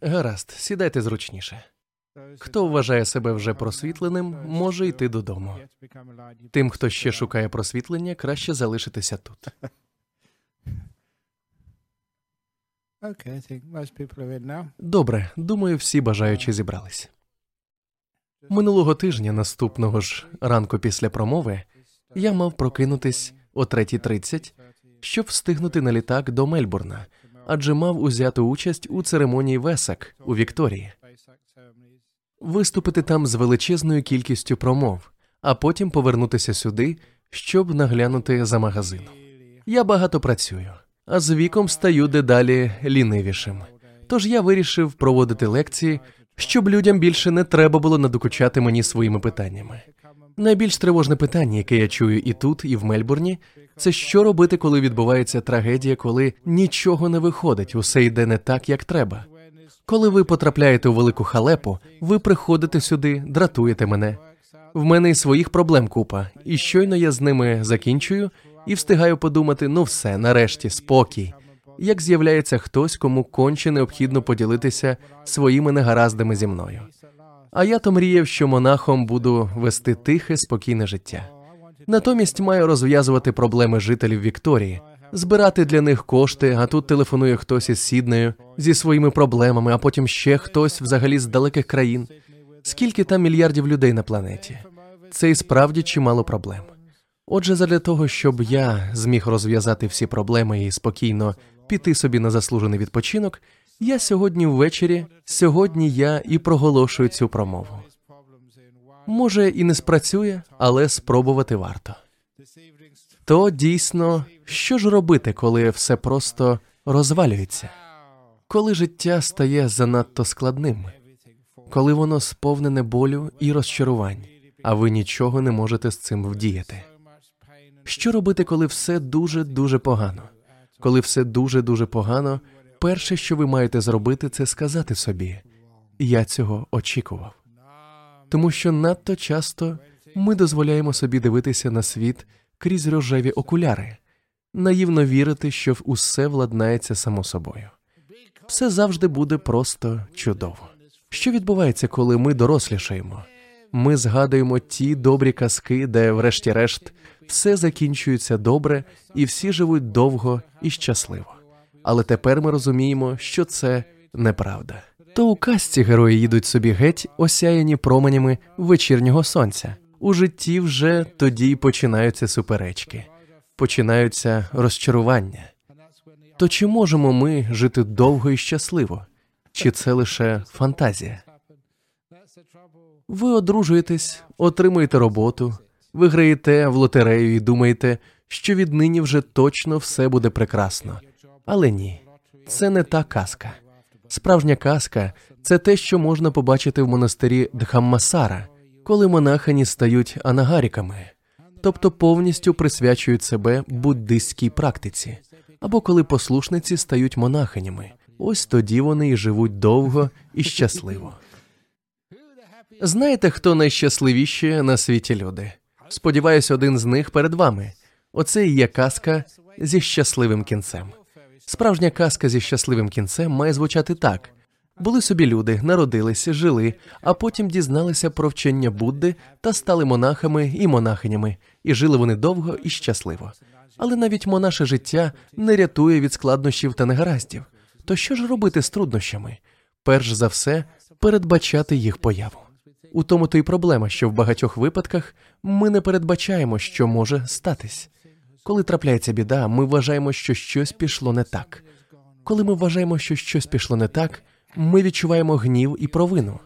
Гаразд, сідайте зручніше. Хто вважає себе вже просвітленим, може йти додому. Тим, хто ще шукає просвітлення, краще залишитися тут. Добре, думаю, всі бажаючі зібрались. Минулого тижня, наступного ж ранку після промови, я мав прокинутись о 3.30, щоб встигнути на літак до Мельбурна, адже мав узяти участь у церемонії Весак у Вікторії, виступити там з величезною кількістю промов, а потім повернутися сюди, щоб наглянути за магазином. Я багато працюю, а з віком стаю дедалі лінивішим. Тож я вирішив проводити лекції, щоб людям більше не треба було надокучати мені своїми питаннями. Найбільш тривожне питання, яке я чую і тут, і в Мельбурні, це що робити, коли відбувається трагедія, коли нічого не виходить, усе йде не так, як треба. Коли ви потрапляєте у велику халепу, ви приходите сюди, дратуєте мене. В мене і своїх проблем купа, і щойно я з ними закінчую і встигаю подумати: ну все, нарешті, спокій. Як з'являється хтось, кому конче необхідно поділитися своїми негараздами зі мною. А я то мріяв, що монахом буду вести тихе, спокійне життя. Натомість маю розв'язувати проблеми жителів Вікторії, збирати для них кошти, а тут телефонує хтось із Сіднею зі своїми проблемами, а потім ще хтось взагалі з далеких країн. Скільки там мільярдів людей на планеті? Це і справді чимало проблем. Отже, задля того, щоб я зміг розв'язати всі проблеми і спокійно піти собі на заслужений відпочинок, я сьогодні ввечері, сьогодні я і проголошую цю промову. Може, і не спрацює, але спробувати варто. То дійсно, що ж робити, коли все просто розвалюється, коли життя стає занадто складним, коли воно сповнене болю і розчарувань, а ви нічого не можете з цим вдіяти. Що робити, коли все дуже дуже погано? Коли все дуже дуже погано, перше, що ви маєте зробити, це сказати собі я цього очікував. Тому що надто часто ми дозволяємо собі дивитися на світ крізь рожеві окуляри, наївно вірити, що усе владнається само собою. Все завжди буде просто чудово. Що відбувається, коли ми дорослішаємо? Ми згадуємо ті добрі казки, де, врешті-решт, все закінчується добре і всі живуть довго і щасливо. Але тепер ми розуміємо, що це неправда. То у казці герої їдуть собі геть, осяяні променями вечірнього сонця. У житті вже тоді починаються суперечки, починаються розчарування. То чи можемо ми жити довго і щасливо? Чи це лише фантазія? Ви одружуєтесь, отримуєте роботу, ви граєте в лотерею і думаєте, що віднині вже точно все буде прекрасно. Але ні, це не та казка. Справжня казка це те, що можна побачити в монастирі Дхаммасара, коли монахині стають анагаріками, тобто повністю присвячують себе буддистській практиці, або коли послушниці стають монахинями. Ось тоді вони і живуть довго і щасливо. Знаєте, хто найщасливіші на світі люди? Сподіваюсь, один з них перед вами. Оце і є казка зі щасливим кінцем. Справжня казка зі щасливим кінцем має звучати так: були собі люди, народилися, жили, а потім дізналися про вчення Будди та стали монахами і монахинями, і жили вони довго і щасливо. Але навіть монаше життя не рятує від складнощів та негараздів. То що ж робити з труднощами? Перш за все, передбачати їх появу. У тому то й проблема, що в багатьох випадках ми не передбачаємо, що може статись. Коли трапляється біда, ми вважаємо, що щось пішло не так. Коли ми вважаємо, що щось пішло не так, ми відчуваємо гнів і провину.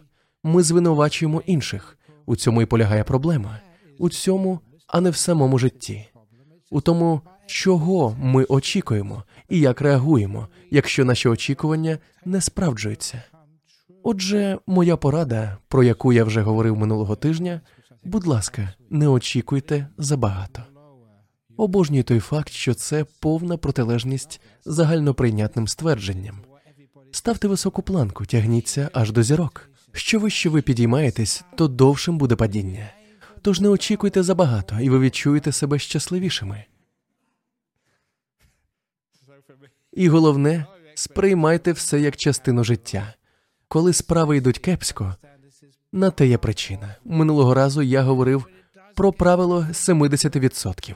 Ми звинувачуємо інших. У цьому і полягає проблема. У цьому, а не в самому житті. У тому, чого ми очікуємо і як реагуємо, якщо наші очікування не справджуються. Отже, моя порада, про яку я вже говорив минулого тижня, будь ласка, не очікуйте забагато. Обожнюю той факт, що це повна протилежність загальноприйнятним ствердженням. Ставте високу планку, тягніться аж до зірок. Що вище ви підіймаєтесь, то довшим буде падіння. Тож не очікуйте забагато, і ви відчуєте себе щасливішими. І головне, Сприймайте все як частину життя. Коли справи йдуть кепсько, на те є причина. Минулого разу я говорив про правило 70%.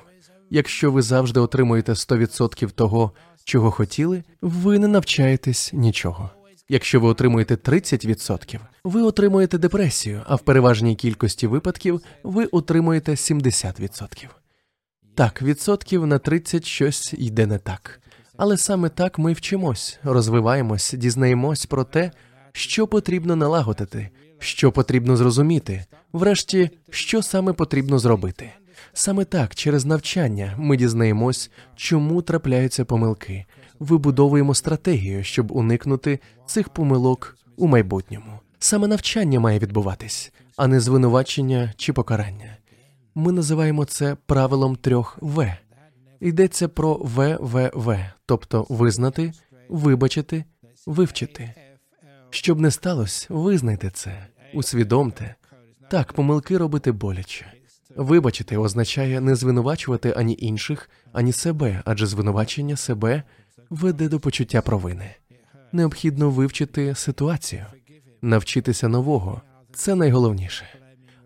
Якщо ви завжди отримуєте 100% того, чого хотіли, ви не навчаєтесь нічого. Якщо ви отримуєте 30%, ви отримуєте депресію, а в переважній кількості випадків ви отримуєте 70%. Так, відсотків на 30 щось йде не так. Але саме так ми вчимось, розвиваємось, дізнаємось про те, що потрібно налагодити, що потрібно зрозуміти, врешті, що саме потрібно зробити. Саме так, через навчання, ми дізнаємось, чому трапляються помилки, вибудовуємо стратегію, щоб уникнути цих помилок у майбутньому. Саме навчання має відбуватись, а не звинувачення чи покарання. Ми називаємо це правилом трьох В. Йдеться про ВВВ, тобто визнати, вибачити, вивчити. Щоб не сталося, визнайте це, усвідомте. Так, помилки робити боляче. Вибачити означає не звинувачувати ані інших, ані себе, адже звинувачення себе веде до почуття провини. Необхідно вивчити ситуацію, навчитися нового це найголовніше.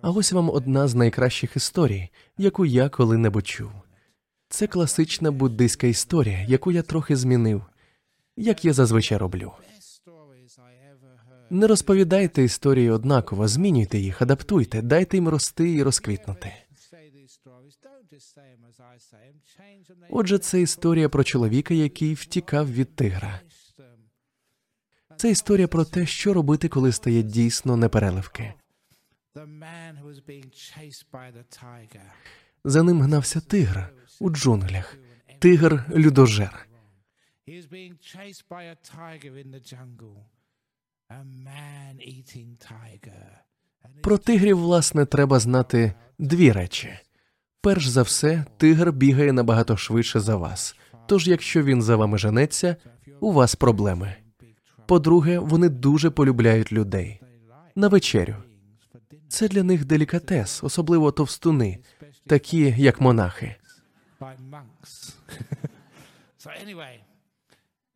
А ось вам одна з найкращих історій, яку я коли-небудь чув. Це класична буддийська історія, яку я трохи змінив, як я зазвичай роблю. Не розповідайте історії однаково, змінюйте їх, адаптуйте, дайте їм рости і розквітнути. Отже, це історія про чоловіка, який втікав від тигра. Це історія про те, що робити, коли стає дійсно непереливки. За ним гнався тигр у джунглях, тигр людожер. Про тигрів, власне, треба знати дві речі. Перш за все, тигр бігає набагато швидше за вас. Тож, якщо він за вами женеться, у вас проблеми. По-друге, вони дуже полюбляють людей на вечерю. Це для них делікатес, особливо товстуни, такі як монахи.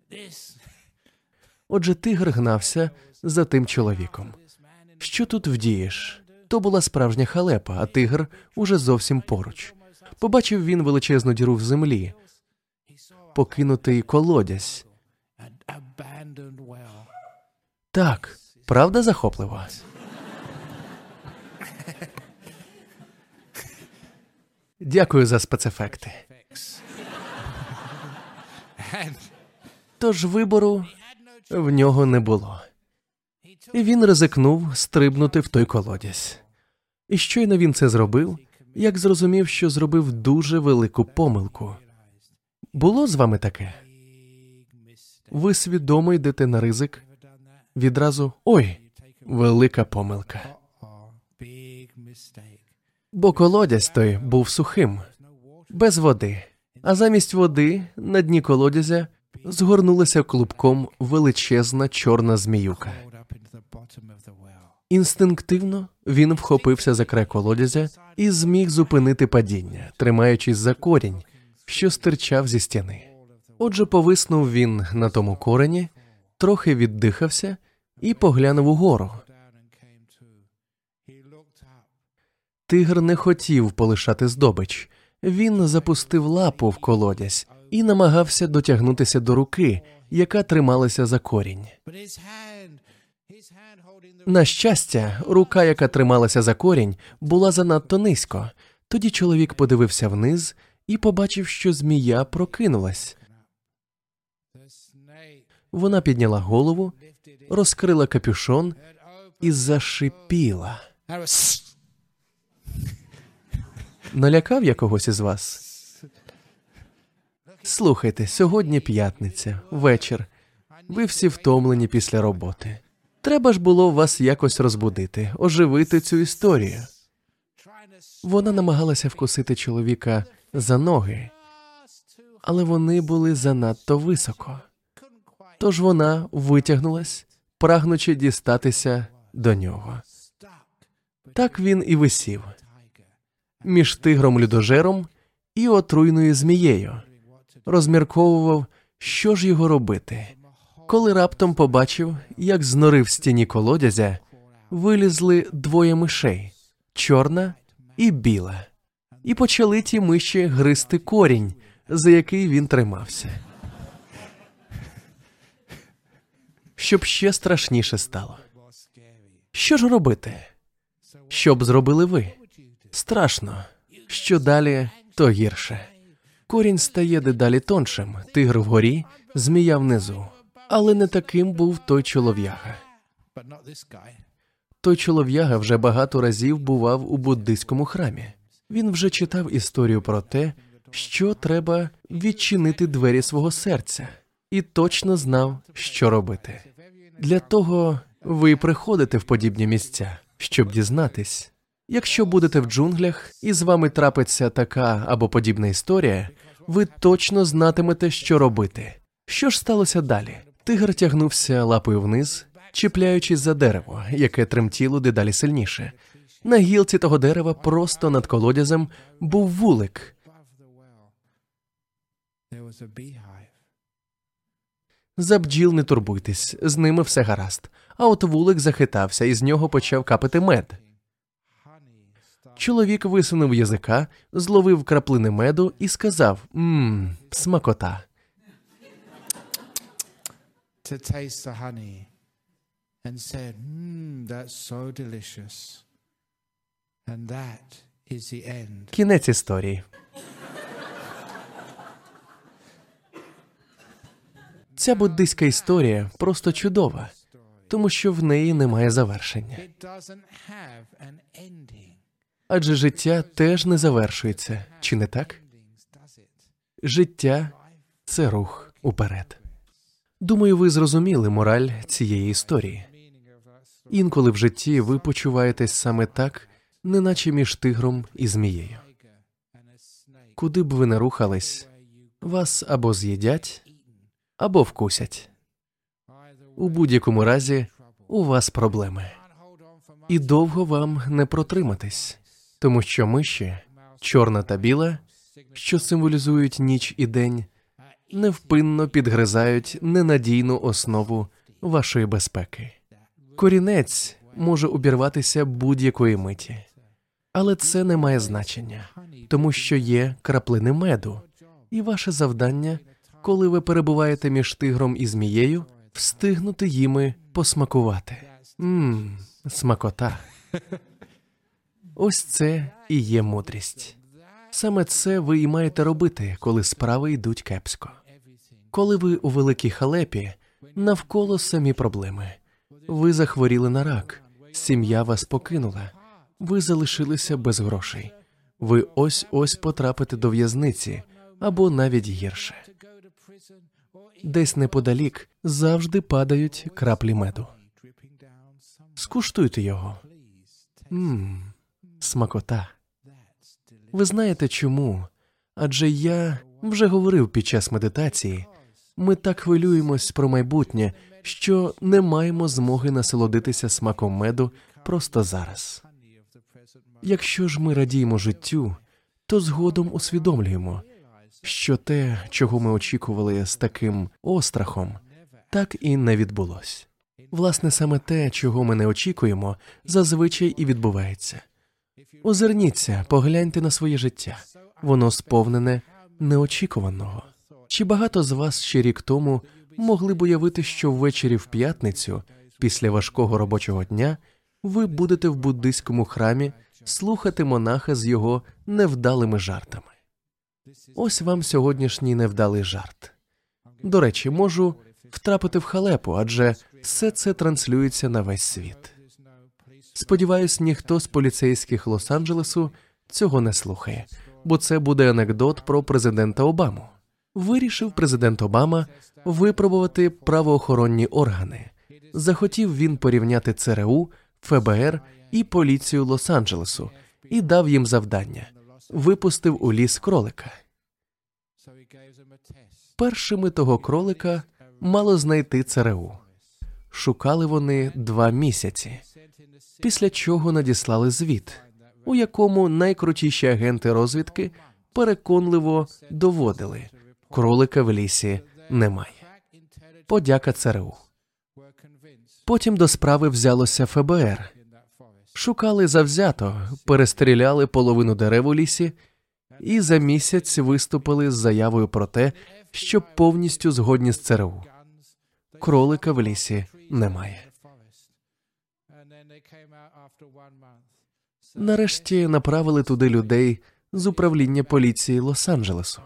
Отже, тигр гнався за тим чоловіком. Що тут вдієш? То була справжня халепа, а тигр уже зовсім поруч. Побачив він величезну діру в землі, покинутий колодязь. Так, правда захопливо? Дякую за спецефекти. Тож вибору в нього не було. І він ризикнув стрибнути в той колодязь. І щойно він це зробив, як зрозумів, що зробив дуже велику помилку. Було з вами таке? Ви свідомо йдете на ризик відразу ой, велика помилка. Бо колодязь той був сухим, без води, а замість води на дні колодязя згорнулася клубком величезна чорна зміюка. Інстинктивно він вхопився за край колодязя і зміг зупинити падіння, тримаючись за корінь, що стирчав зі стіни. Отже, повиснув він на тому корені, трохи віддихався і поглянув угору. Тигр не хотів полишати здобич. Він запустив лапу в колодязь і намагався дотягнутися до руки, яка трималася за корінь. На щастя, рука, яка трималася за корінь, була занадто низько. Тоді чоловік подивився вниз і побачив, що змія прокинулась. Вона підняла голову, розкрила капюшон і зашипіла. Налякав я когось із вас? Слухайте, сьогодні п'ятниця, вечір. Ви всі втомлені після роботи. Треба ж було вас якось розбудити, оживити цю історію. Вона намагалася вкусити чоловіка за ноги, але вони були занадто високо. Тож вона витягнулась, прагнучи дістатися до нього. Так він і висів між тигром людожером і отруйною змією, розмірковував, що ж його робити. коли раптом побачив, як з нори в стіні колодязя вилізли двоє мишей чорна і біла, і почали ті миші гризти корінь, за який він тримався. Щоб ще страшніше стало. Що ж робити? Що б зробили ви? Страшно. Що далі, то гірше. Корінь стає дедалі тоншим, тигр вгорі, змія внизу. Але не таким був той чолов'яга. Той чолов'яга вже багато разів бував у буддийському храмі. Він вже читав історію про те, що треба відчинити двері свого серця, і точно знав, що робити. Для того ви приходите в подібні місця, щоб дізнатись. Якщо будете в джунглях і з вами трапиться така або подібна історія, ви точно знатимете, що робити. Що ж сталося далі? Тигр тягнувся лапою вниз, чіпляючись за дерево, яке тремтіло дедалі сильніше. На гілці того дерева просто над колодязем був вулик. За бджіл не турбуйтесь, з ними все гаразд. А от вулик захитався, і з нього почав капати мед. Чоловік висунув язика, зловив краплини меду і сказав: Мм, смакота. to taste the honey and said, Mmm, that's so delicious. And that is the end. Кінець історії. Ця буддийська історія просто чудова, тому що в неї немає завершення. Адже життя теж не завершується, чи не так? Життя це рух уперед. Думаю, ви зрозуміли мораль цієї історії. Інколи в житті ви почуваєтесь саме так, неначе між тигром і змією. Куди б ви не рухались, вас або з'їдять, або вкусять. У будь-якому разі у вас проблеми, і довго вам не протриматись, тому що миші, чорна та біла, що символізують ніч і день, невпинно підгризають ненадійну основу вашої безпеки. Корінець може обірватися будь-якої миті, але це не має значення, тому що є краплини меду, і ваше завдання, коли ви перебуваєте між тигром і змією, встигнути їми посмакувати. Мм, смакота. Ось це і є мудрість. Саме це ви і маєте робити, коли справи йдуть кепсько. Коли ви у великій халепі, навколо самі проблеми. Ви захворіли на рак, сім'я вас покинула, ви залишилися без грошей. Ви ось ось потрапите до в'язниці або навіть гірше. Десь неподалік завжди падають краплі меду. Скуштуйте його. Мм, смакота. Ви знаєте чому? Адже я вже говорив під час медитації. Ми так хвилюємось про майбутнє, що не маємо змоги насолодитися смаком меду просто зараз. Якщо ж ми радіємо життю, то згодом усвідомлюємо, що те, чого ми очікували з таким острахом, так і не відбулось. Власне, саме те, чого ми не очікуємо, зазвичай і відбувається. Озирніться, погляньте на своє життя. Воно сповнене неочікуваного. Чи багато з вас ще рік тому могли б уявити, що ввечері в п'ятницю, після важкого робочого дня, ви будете в буддийському храмі слухати монаха з його невдалими жартами? Ось вам сьогоднішній невдалий жарт. До речі, можу втрапити в халепу, адже все це транслюється на весь світ. Сподіваюсь, ніхто з поліцейських Лос-Анджелесу цього не слухає, бо це буде анекдот про президента Обаму. Вирішив президент Обама випробувати правоохоронні органи. Захотів він порівняти ЦРУ, ФБР і поліцію Лос-Анджелесу і дав їм завдання. Випустив у ліс кролика. Першими того кролика мало знайти ЦРУ. Шукали вони два місяці, після чого надіслали звіт, у якому найкрутіші агенти розвідки переконливо доводили кролика в лісі немає. Подяка ЦРУ. Потім до справи взялося ФБР. Шукали завзято, перестріляли половину дерев у лісі і за місяць виступили з заявою про те, що повністю згодні з ЦРУ. Кролика в лісі немає. Нарешті направили туди людей з управління поліції Лос-Анджелесу.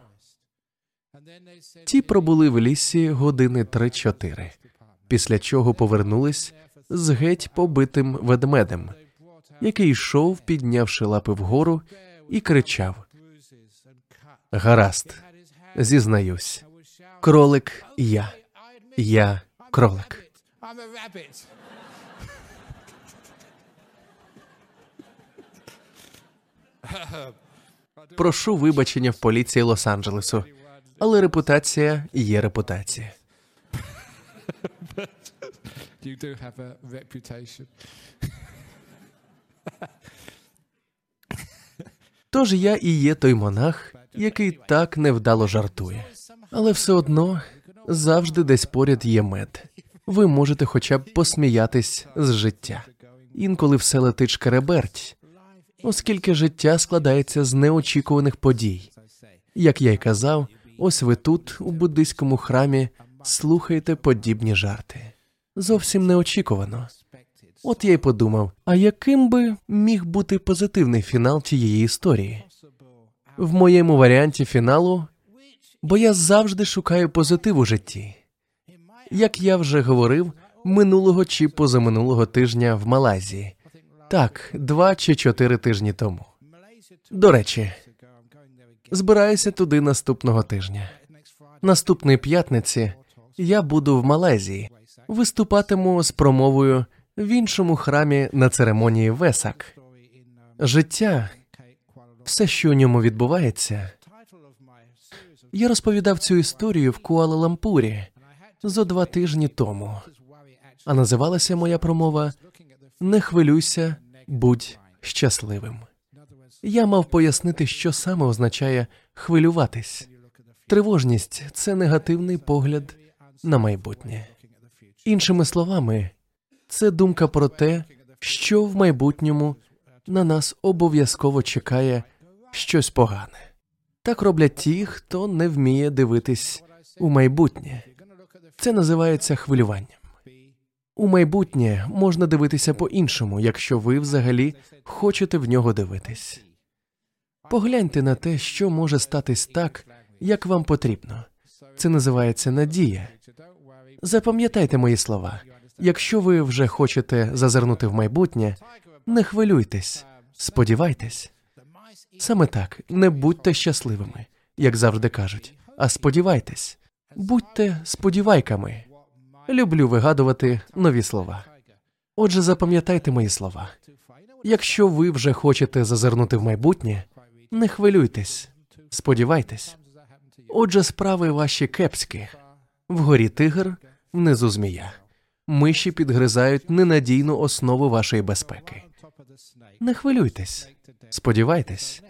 Ті пробули в лісі години 3-4, після чого повернулись з геть побитим ведмедем, який йшов, піднявши лапи вгору, і кричав: Гаразд, зізнаюсь, кролик я, я кролик. Прошу вибачення в поліції Лос-Анджелесу, але репутація є репутація. Тож я і є той монах, який так невдало жартує. Але все одно завжди десь поряд є мед. Ви можете хоча б посміятись з життя. Інколи все летить шкереберть, оскільки життя складається з неочікуваних подій. Як я й казав, ось ви тут, у буддийському храмі, слухаєте подібні жарти. Зовсім неочікувано. От я й подумав: а яким би міг бути позитивний фінал тієї історії? В моєму варіанті фіналу, бо я завжди шукаю позитив у житті. Як я вже говорив минулого чи позаминулого тижня в Малайзії, так, два чи чотири тижні тому. До речі, збираюся туди наступного тижня. Наступної п'ятниці я буду в Малайзії, виступатиму з промовою в іншому храмі на церемонії Весак. Життя, все, що у ньому відбувається. Я розповідав цю історію в Куала-Лампурі зо два тижні тому, а називалася моя промова Не хвилюйся, будь щасливим. Я мав пояснити, що саме означає хвилюватись. Тривожність це негативний погляд на майбутнє. Іншими словами, це думка про те, що в майбутньому на нас обов'язково чекає щось погане. Так роблять ті, хто не вміє дивитись у майбутнє. Це називається хвилюванням. У майбутнє можна дивитися по-іншому, якщо ви взагалі хочете в нього дивитись. Погляньте на те, що може статись так, як вам потрібно. Це називається надія. Запам'ятайте мої слова. Якщо ви вже хочете зазирнути в майбутнє, не хвилюйтесь, сподівайтесь. Саме так, не будьте щасливими, як завжди кажуть, а сподівайтесь, будьте сподівайками. Люблю вигадувати нові слова. Отже, запам'ятайте мої слова. Якщо ви вже хочете зазирнути в майбутнє, не хвилюйтесь, сподівайтесь. Отже, справи ваші кепські вгорі тигр, внизу змія. Миші підгризають ненадійну основу вашої безпеки. Не хвилюйтесь, сподівайтесь.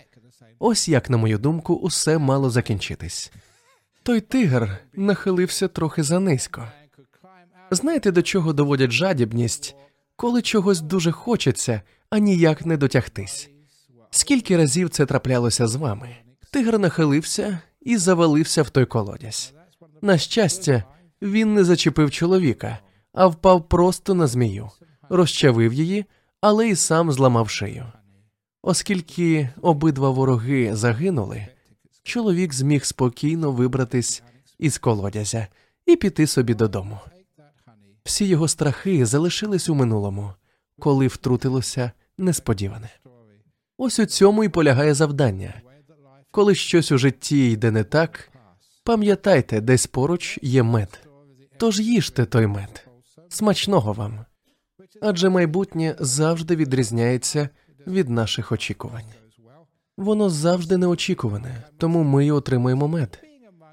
Ось як, на мою думку, усе мало закінчитись. Той тигр нахилився трохи занизько. Знаєте, до чого доводять жадібність, коли чогось дуже хочеться, а ніяк не дотягтись? Скільки разів це траплялося з вами? Тигр нахилився і завалився в той колодязь. На щастя, він не зачепив чоловіка, а впав просто на змію, розчавив її, але й сам зламав шию. Оскільки обидва вороги загинули, чоловік зміг спокійно вибратись із колодязя і піти собі додому. Всі його страхи залишились у минулому, коли втрутилося несподіване. Ось у цьому і полягає завдання. Коли щось у житті йде не так, пам'ятайте, десь поруч є мед. Тож їжте той мед. Смачного вам. Адже майбутнє завжди відрізняється від наших очікувань. Воно завжди неочікуване, тому ми й отримуємо мед.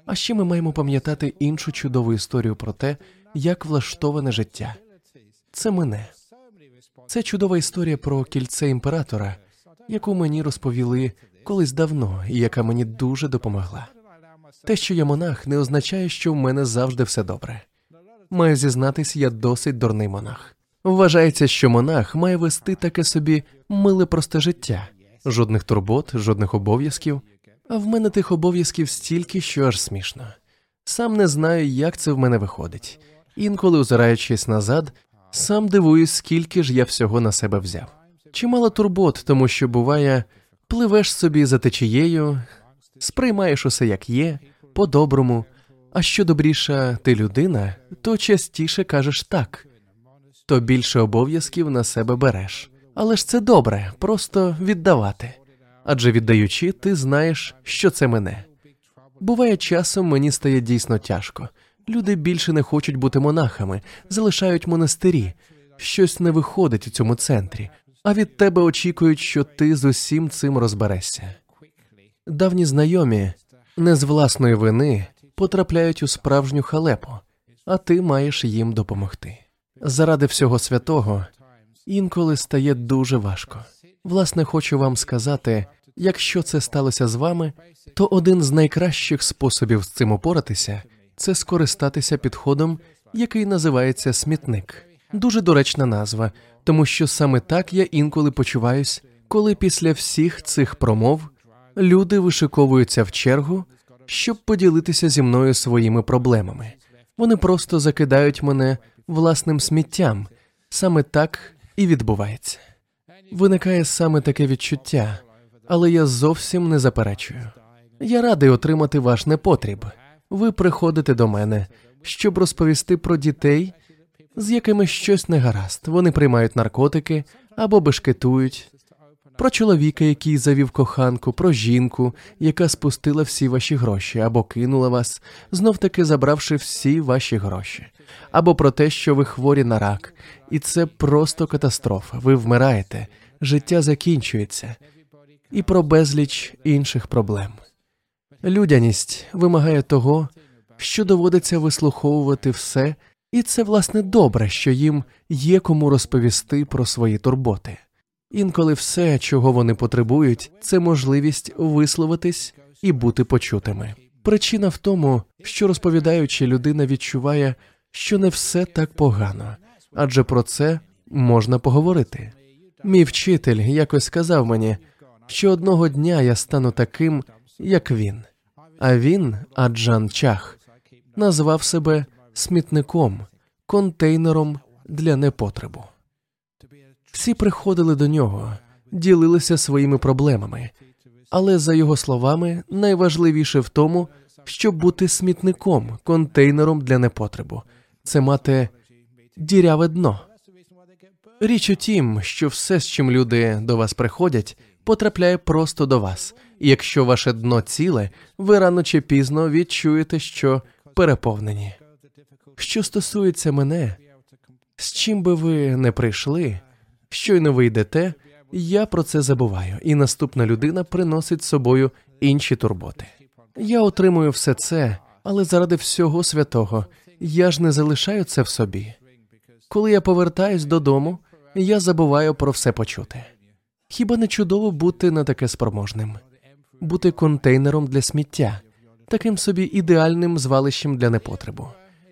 А ще ми маємо пам'ятати іншу чудову історію про те, як влаштоване життя. Це мене. Це чудова історія про кільце імператора, яку мені розповіли колись давно, і яка мені дуже допомогла. Те, що я монах, не означає, що в мене завжди все добре. Маю зізнатись, я досить дурний монах. Вважається, що монах має вести таке собі миле просте життя, жодних турбот, жодних обов'язків. А в мене тих обов'язків стільки, що аж смішно. Сам не знаю, як це в мене виходить. Інколи, озираючись назад, сам дивуюсь, скільки ж я всього на себе взяв. Чимало турбот, тому що буває, пливеш собі за течією, сприймаєш усе як є, по-доброму. А що добріша ти людина, то частіше кажеш так, то більше обов'язків на себе береш. Але ж це добре, просто віддавати. Адже віддаючи, ти знаєш, що це мене. Буває, часом мені стає дійсно тяжко. Люди більше не хочуть бути монахами, залишають монастирі. Щось не виходить у цьому центрі, а від тебе очікують, що ти з усім цим розберешся. Давні знайомі не з власної вини потрапляють у справжню халепу, а ти маєш їм допомогти. Заради всього святого інколи стає дуже важко. Власне, хочу вам сказати, якщо це сталося з вами, то один з найкращих способів з цим упоратися це скористатися підходом, який називається смітник. Дуже доречна назва, тому що саме так я інколи почуваюсь, коли після всіх цих промов люди вишиковуються в чергу, щоб поділитися зі мною своїми проблемами. Вони просто закидають мене власним сміттям. Саме так і відбувається. Виникає саме таке відчуття, але я зовсім не заперечую. Я радий отримати ваш непотріб. Ви приходите до мене, щоб розповісти про дітей, з якими щось не гаразд. Вони приймають наркотики або бешкетують, про чоловіка, який завів коханку, про жінку, яка спустила всі ваші гроші, або кинула вас, знов таки забравши всі ваші гроші, або про те, що ви хворі на рак, і це просто катастрофа. Ви вмираєте, життя закінчується, і про безліч інших проблем. Людяність вимагає того, що доводиться вислуховувати все, і це власне добре, що їм є кому розповісти про свої турботи. Інколи все, чого вони потребують, це можливість висловитись і бути почутими. Причина в тому, що розповідаючи, людина відчуває, що не все так погано, адже про це можна поговорити. Мій вчитель якось сказав мені, що одного дня я стану таким, як він. А він, Аджан Чах, назвав себе смітником, контейнером для непотребу. Всі приходили до нього, ділилися своїми проблемами, але за його словами, найважливіше в тому, щоб бути смітником, контейнером для непотребу, це мати діряве дно. Річ у тім, що все, з чим люди до вас приходять, потрапляє просто до вас, якщо ваше дно ціле, ви рано чи пізно відчуєте, що переповнені. Що стосується мене, з чим би ви не прийшли, щойно ви йдете, я про це забуваю, і наступна людина приносить з собою інші турботи. Я отримую все це, але заради всього святого я ж не залишаю це в собі. Коли я повертаюсь додому, я забуваю про все почути. Хіба не чудово бути на таке спроможним, бути контейнером для сміття, таким собі ідеальним звалищем для непотребу.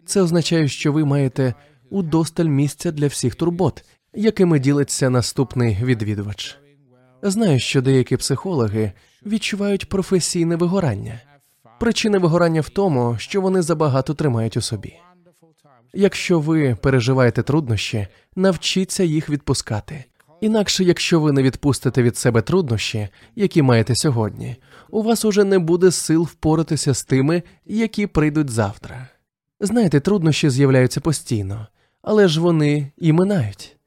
Це означає, що ви маєте удосталь місця для всіх турбот, якими ділиться наступний відвідувач. Знаю, що деякі психологи відчувають професійне вигорання. Причина вигорання в тому, що вони забагато тримають у собі. Якщо ви переживаєте труднощі, навчіться їх відпускати. Інакше, якщо ви не відпустите від себе труднощі, які маєте сьогодні, у вас уже не буде сил впоратися з тими, які прийдуть завтра. Знаєте, труднощі з'являються постійно, але ж вони і минають.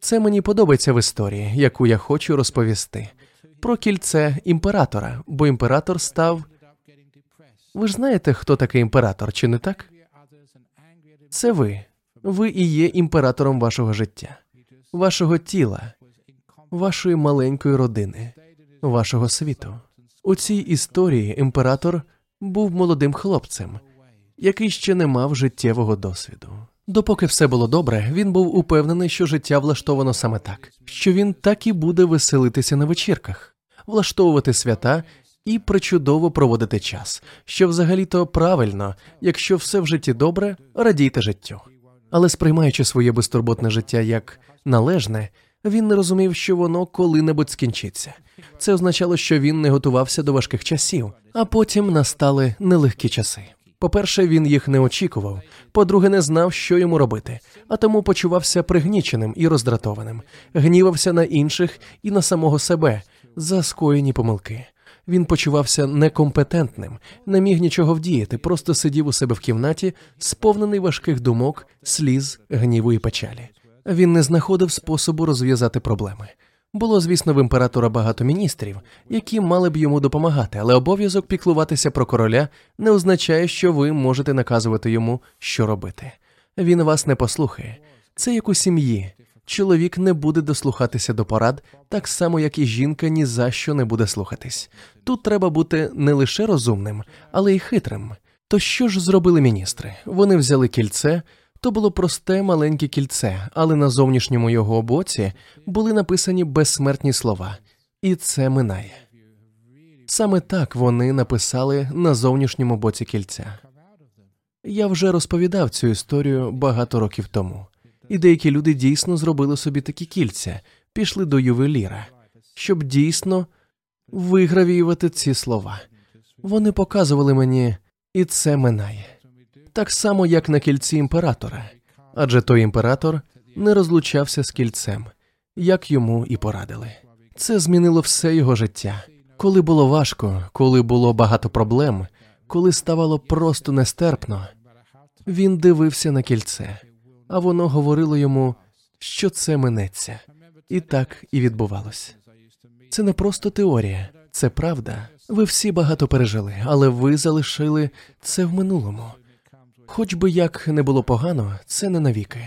Це мені подобається в історії, яку я хочу розповісти про кільце імператора, бо імператор став. Ви ж знаєте, хто такий імператор, чи не так? Це ви. Ви і є імператором вашого життя, вашого тіла, вашої маленької родини, вашого світу. У цій історії імператор був молодим хлопцем, який ще не мав життєвого досвіду. Допоки все було добре, він був упевнений, що життя влаштовано саме так, що він так і буде веселитися на вечірках, влаштовувати свята і причудово проводити час, що взагалі-то правильно, якщо все в житті добре, радійте життю. Але сприймаючи своє безтурботне життя як належне, він не розумів, що воно коли-небудь скінчиться. Це означало, що він не готувався до важких часів, а потім настали нелегкі часи. По-перше, він їх не очікував. По-друге, не знав, що йому робити, а тому почувався пригніченим і роздратованим, гнівався на інших і на самого себе за скоєні помилки. Він почувався некомпетентним, не міг нічого вдіяти, просто сидів у себе в кімнаті, сповнений важких думок, сліз, гніву і печалі. Він не знаходив способу розв'язати проблеми. Було, звісно, в імператора багато міністрів, які мали б йому допомагати, але обов'язок піклуватися про короля не означає, що ви можете наказувати йому, що робити. Він вас не послухає. Це як у сім'ї. Чоловік не буде дослухатися до порад, так само як і жінка ні за що не буде слухатись. Тут треба бути не лише розумним, але й хитрим. То що ж зробили міністри? Вони взяли кільце. То було просте маленьке кільце, але на зовнішньому його боці були написані безсмертні слова, і це минає. Саме так вони написали на зовнішньому боці кільця. Я вже розповідав цю історію багато років тому, і деякі люди дійсно зробили собі такі кільця, пішли до ювеліра, щоб дійсно вигравіювати ці слова. Вони показували мені, і це минає так само, як на кільці імператора, адже той імператор не розлучався з кільцем, як йому і порадили. Це змінило все його життя. Коли було важко, коли було багато проблем, коли ставало просто нестерпно, він дивився на кільце, а воно говорило йому, що це минеться, і так і відбувалось. Це не просто теорія, це правда. Ви всі багато пережили, але ви залишили це в минулому. Хоч би як не було погано, це не навіки.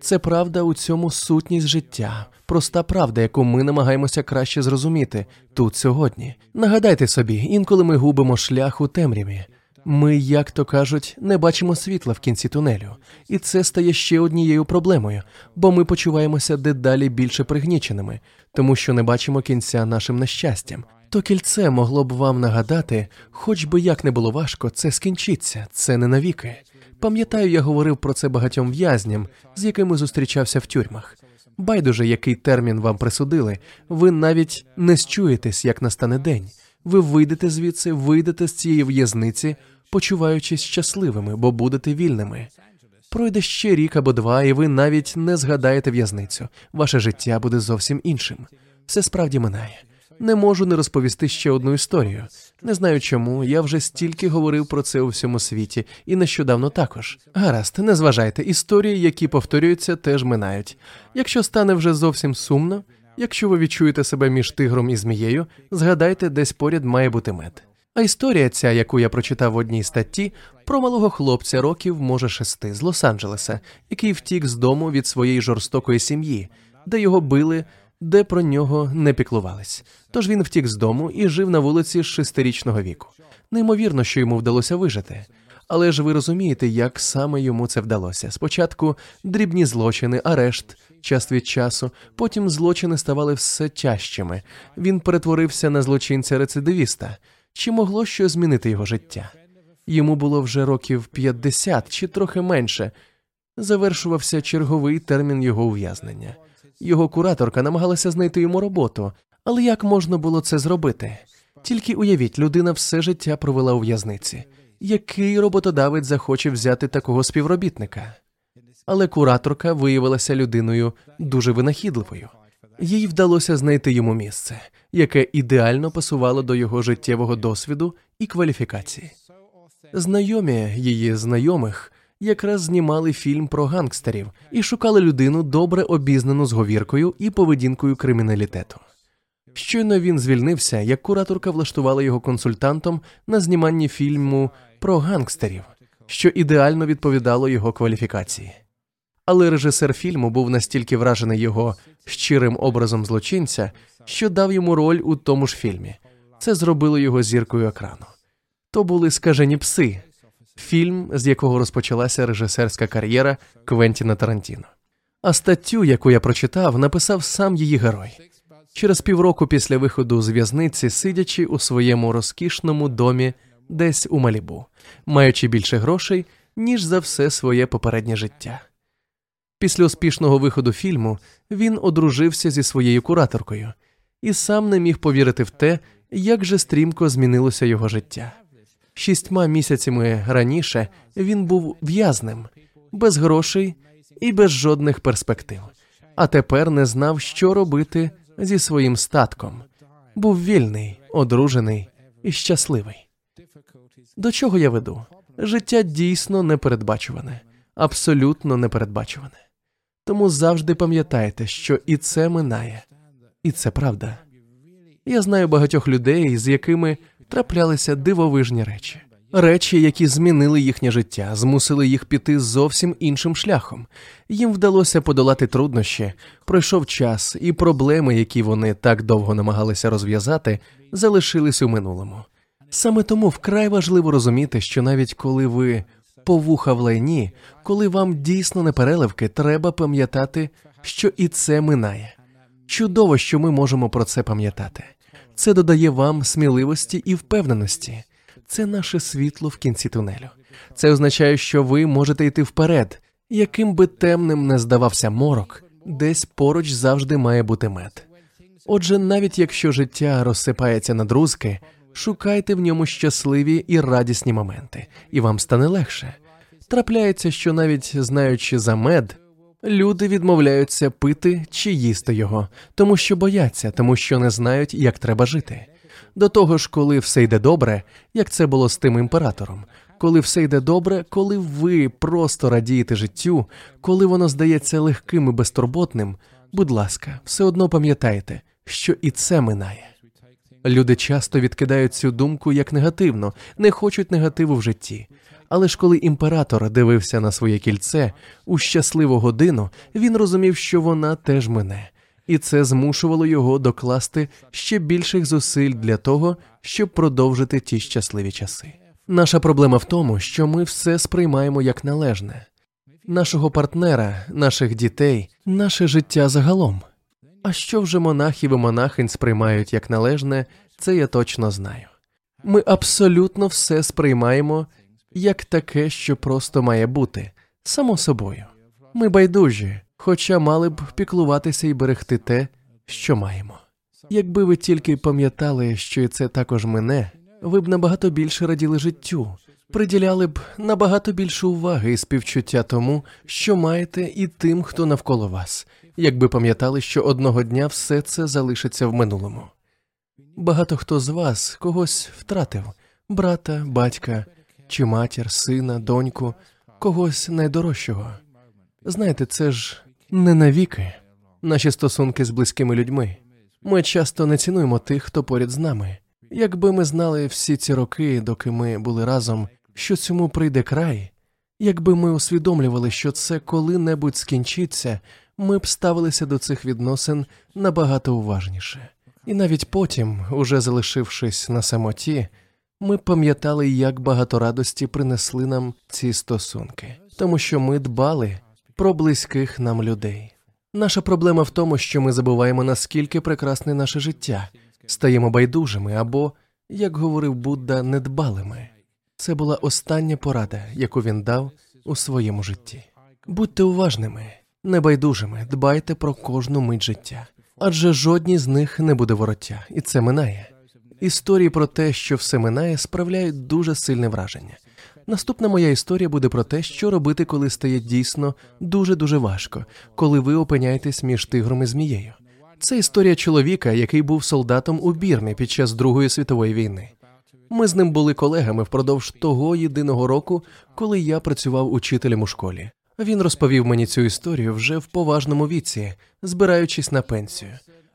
Це правда у цьому сутність життя, проста правда, яку ми намагаємося краще зрозуміти тут сьогодні. Нагадайте собі, інколи ми губимо шлях у темряві. Ми, як то кажуть, не бачимо світла в кінці тунелю, і це стає ще однією проблемою, бо ми почуваємося дедалі більше пригніченими, тому що не бачимо кінця нашим нещастям. То кільце могло б вам нагадати, хоч би як не було важко, це скінчиться, це не навіки. Пам'ятаю, я говорив про це багатьом в'язням, з якими зустрічався в тюрмах. Байдуже, який термін вам присудили, ви навіть не счуєтесь, як настане день. Ви вийдете звідси, вийдете з цієї в'язниці, почуваючись щасливими, бо будете вільними. Пройде ще рік або два, і ви навіть не згадаєте в'язницю. Ваше життя буде зовсім іншим. Все справді минає. Не можу не розповісти ще одну історію. Не знаю чому. Я вже стільки говорив про це у всьому світі, і нещодавно також. Гаразд, не зважайте, історії, які повторюються, теж минають. Якщо стане вже зовсім сумно, якщо ви відчуєте себе між тигром і змією, згадайте, десь поряд має бути мед. А історія, ця, яку я прочитав в одній статті, про малого хлопця років, може шести з Лос-Анджелеса, який втік з дому від своєї жорстокої сім'ї, де його били де про нього не піклувались. Тож він втік з дому і жив на вулиці з шестирічного віку. Неймовірно, що йому вдалося вижити. Але ж ви розумієте, як саме йому це вдалося. Спочатку дрібні злочини, арешт, час від часу, потім злочини ставали все тяжчими. Він перетворився на злочинця рецидивіста. Чи могло щось змінити його життя? Йому було вже років 50 чи трохи менше. Завершувався черговий термін його ув'язнення. Його кураторка намагалася знайти йому роботу, але як можна було це зробити? Тільки уявіть, людина все життя провела у в'язниці. Який роботодавець захоче взяти такого співробітника? Але кураторка виявилася людиною дуже винахідливою. Їй вдалося знайти йому місце, яке ідеально пасувало до його життєвого досвіду і кваліфікації. Знайомі її знайомих якраз знімали фільм про гангстерів і шукали людину добре обізнану з говіркою і поведінкою криміналітету. Щойно він звільнився, як кураторка влаштувала його консультантом на зніманні фільму про гангстерів, що ідеально відповідало його кваліфікації. Але режисер фільму був настільки вражений його щирим образом злочинця, що дав йому роль у тому ж фільмі. Це зробило його зіркою екрану. То були скажені пси, фільм, з якого розпочалася режисерська кар'єра Квентіна Тарантіно. А статтю, яку я прочитав, написав сам її герой. Через півроку після виходу з в'язниці, сидячи у своєму розкішному домі, десь у Малібу, маючи більше грошей, ніж за все своє попереднє життя. Після успішного виходу фільму він одружився зі своєю кураторкою і сам не міг повірити в те, як же стрімко змінилося його життя. Шістьма місяцями раніше він був в'язнем, без грошей і без жодних перспектив, а тепер не знав, що робити зі своїм статком. Був вільний, одружений і щасливий. До чого я веду? Життя дійсно непередбачуване, абсолютно непередбачуване. Тому завжди пам'ятайте, що і це минає, і це правда. Я знаю багатьох людей, з якими траплялися дивовижні речі, речі, які змінили їхнє життя, змусили їх піти зовсім іншим шляхом. Їм вдалося подолати труднощі, пройшов час, і проблеми, які вони так довго намагалися розв'язати, залишились у минулому. Саме тому вкрай важливо розуміти, що навіть коли ви по вуха в лайні, коли вам дійсно не переливки, треба пам'ятати, що і це минає. Чудово, що ми можемо про це пам'ятати. Це додає вам сміливості і впевненості. Це наше світло в кінці тунелю. Це означає, що ви можете йти вперед, яким би темним не здавався морок, десь поруч завжди має бути мед. Отже, навіть якщо життя розсипається на друзки, шукайте в ньому щасливі і радісні моменти, і вам стане легше. Трапляється, що навіть знаючи за мед, люди відмовляються пити чи їсти його, тому що бояться, тому що не знають, як треба жити. До того ж, коли все йде добре, як це було з тим імператором, коли все йде добре, коли ви просто радієте життю, коли воно здається легким і безтурботним, будь ласка, все одно пам'ятайте, що і це минає. Люди часто відкидають цю думку як негативно, не хочуть негативу в житті. Але ж коли імператор дивився на своє кільце у щасливу годину, він розумів, що вона теж мине, і це змушувало його докласти ще більших зусиль для того, щоб продовжити ті щасливі часи. Наша проблема в тому, що ми все сприймаємо як належне нашого партнера, наших дітей, наше життя загалом. А що вже монахів і монахинь сприймають як належне, це я точно знаю. Ми абсолютно все сприймаємо як таке, що просто має бути, само собою. Ми байдужі, хоча мали б піклуватися і берегти те, що маємо. Якби ви тільки пам'ятали, що і це також мене, ви б набагато більше раділи життю, приділяли б набагато більше уваги і співчуття тому, що маєте, і тим, хто навколо вас, якби пам'ятали, що одного дня все це залишиться в минулому. Багато хто з вас когось втратив брата, батька чи матір, сина, доньку, когось найдорожчого. Знаєте, це ж не навіки наші стосунки з близькими людьми. Ми часто не цінуємо тих, хто поряд з нами. Якби ми знали всі ці роки, доки ми були разом, що цьому прийде край, якби ми усвідомлювали, що це коли-небудь скінчиться, ми б ставилися до цих відносин набагато уважніше. І навіть потім, уже залишившись на самоті, ми пам'ятали, як багато радості принесли нам ці стосунки, тому що ми дбали про близьких нам людей. Наша проблема в тому, що ми забуваємо, наскільки прекрасне наше життя, стаємо байдужими або, як говорив Будда, недбалими. Це була остання порада, яку він дав у своєму житті. Будьте уважними, небайдужими, дбайте про кожну мить життя, адже жодній з них не буде вороття, і це минає. Історії про те, що все минає, справляють дуже сильне враження. Наступна моя історія буде про те, що робити, коли стає дійсно дуже дуже важко, коли ви опиняєтесь між тигром і змією. Це історія чоловіка, який був солдатом у Бірмі під час Другої світової війни. Ми з ним були колегами впродовж того єдиного року, коли я працював учителем у школі. Він розповів мені цю історію вже в поважному віці, збираючись на пенсію.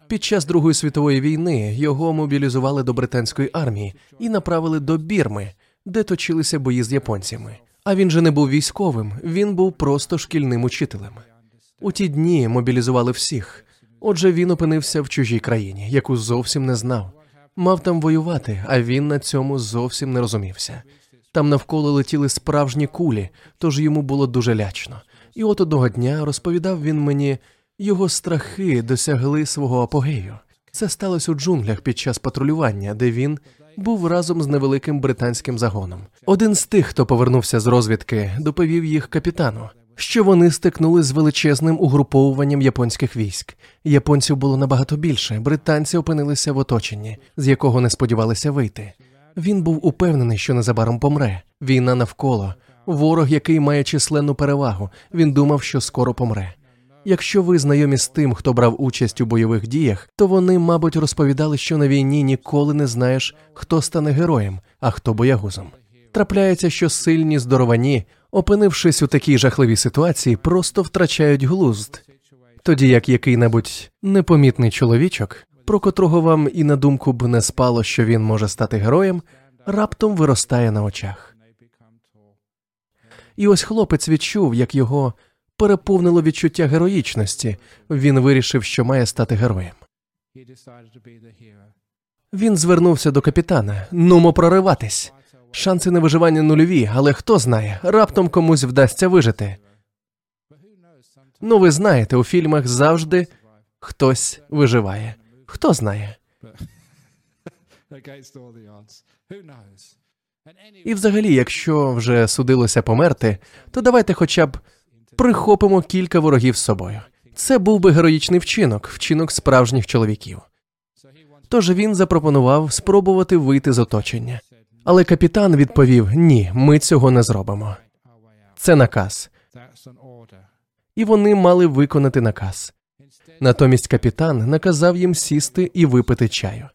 Під час Другої світової війни його мобілізували до британської армії і направили до Бірми, де точилися бої з японцями. А він же не був військовим, він був просто шкільним учителем. У ті дні мобілізували всіх. Отже, він опинився в чужій країні, яку зовсім не знав. Мав там воювати, а він на цьому зовсім не розумівся. Там навколо летіли справжні кулі, тож йому було дуже лячно. І от одного дня розповідав він мені, його страхи досягли свого апогею. Це сталося у джунглях під час патрулювання, де він був разом з невеликим британським загоном. Один з тих, хто повернувся з розвідки, доповів їх капітану. що вони стикнули з величезним угруповуванням японських військ. Японців було набагато більше. Британці опинилися в оточенні, з якого не сподівалися вийти. Він був упевнений, що незабаром помре. Війна навколо. Ворог, який має численну перевагу. Він думав, що скоро помре. Якщо ви знайомі з тим, хто брав участь у бойових діях, то вони, мабуть, розповідали, що на війні ніколи не знаєш, хто стане героєм, а хто боягузом. Трапляється, що сильні здоровані, опинившись у такій жахливій ситуації, просто втрачають глузд, тоді як який-небудь непомітний чоловічок, про котрого вам і на думку б не спало, що він може стати героєм, раптом виростає на очах. І ось хлопець відчув, як його переповнило відчуття героїчності. Він вирішив, що має стати героєм. Він звернувся до капітана. Нумо прориватись. Шанси на виживання нульові, але хто знає, раптом комусь вдасться вижити. Ну, ви знаєте, у фільмах завжди хтось виживає. Хто знає? І взагалі, якщо вже судилося померти, то давайте хоча б прихопимо кілька ворогів з собою. Це був би героїчний вчинок, вчинок справжніх чоловіків. Тож він запропонував спробувати вийти з оточення. Але капітан відповів: ні, ми цього не зробимо. Це наказ. І вони мали виконати наказ. Натомість капітан наказав їм сісти і випити чаю.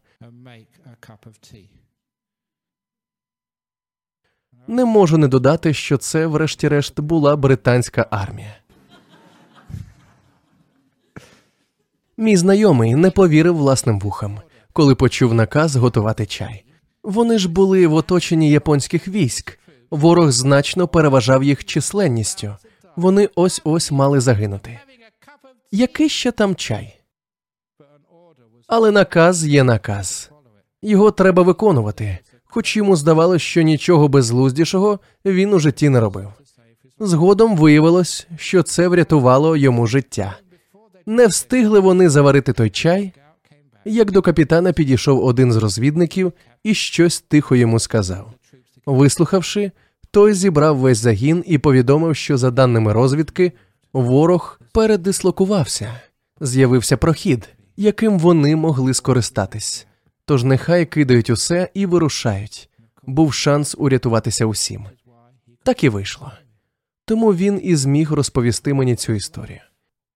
Не можу не додати, що це, врешті-решт, була британська армія. Мій знайомий не повірив власним вухам, коли почув наказ готувати чай. Вони ж були в оточенні японських військ. Ворог значно переважав їх численністю. Вони ось ось мали загинути. Який ще там чай? Але наказ є наказ. Його треба виконувати, хоч йому здавалося, що нічого безглуздішого він у житті не робив. Згодом виявилось, що це врятувало йому життя. Не встигли вони заварити той чай, як до капітана підійшов один з розвідників і щось тихо йому сказав. Вислухавши, той зібрав весь загін і повідомив, що, за даними розвідки, ворог передислокувався, з'явився прохід, яким вони могли скористатись. Тож нехай кидають усе і вирушають. Був шанс урятуватися усім. Так і вийшло. Тому він і зміг розповісти мені цю історію.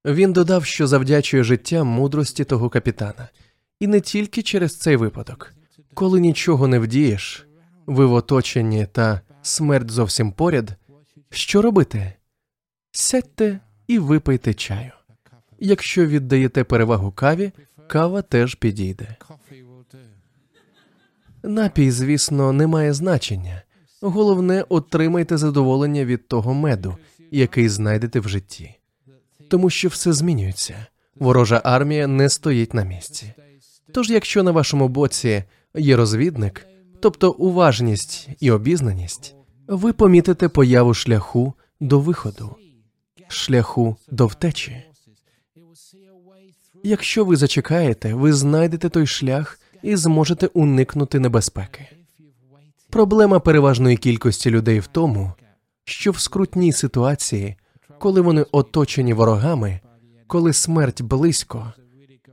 Він додав, що завдячує життям мудрості того капітана, і не тільки через цей випадок. Коли нічого не вдієш, ви в оточенні та смерть зовсім поряд, що робити? Сядьте і випийте чаю. Якщо віддаєте перевагу каві, кава теж підійде. Напій, звісно, не має значення. Головне, отримайте задоволення від того меду, який знайдете в житті, тому що все змінюється. Ворожа армія не стоїть на місці. Тож, якщо на вашому боці є розвідник, тобто уважність і обізнаність, ви помітите появу шляху до виходу, шляху до втечі. Якщо ви зачекаєте, ви знайдете той шлях і зможете уникнути небезпеки. Проблема переважної кількості людей в тому, що в скрутній ситуації, коли вони оточені ворогами, коли смерть близько,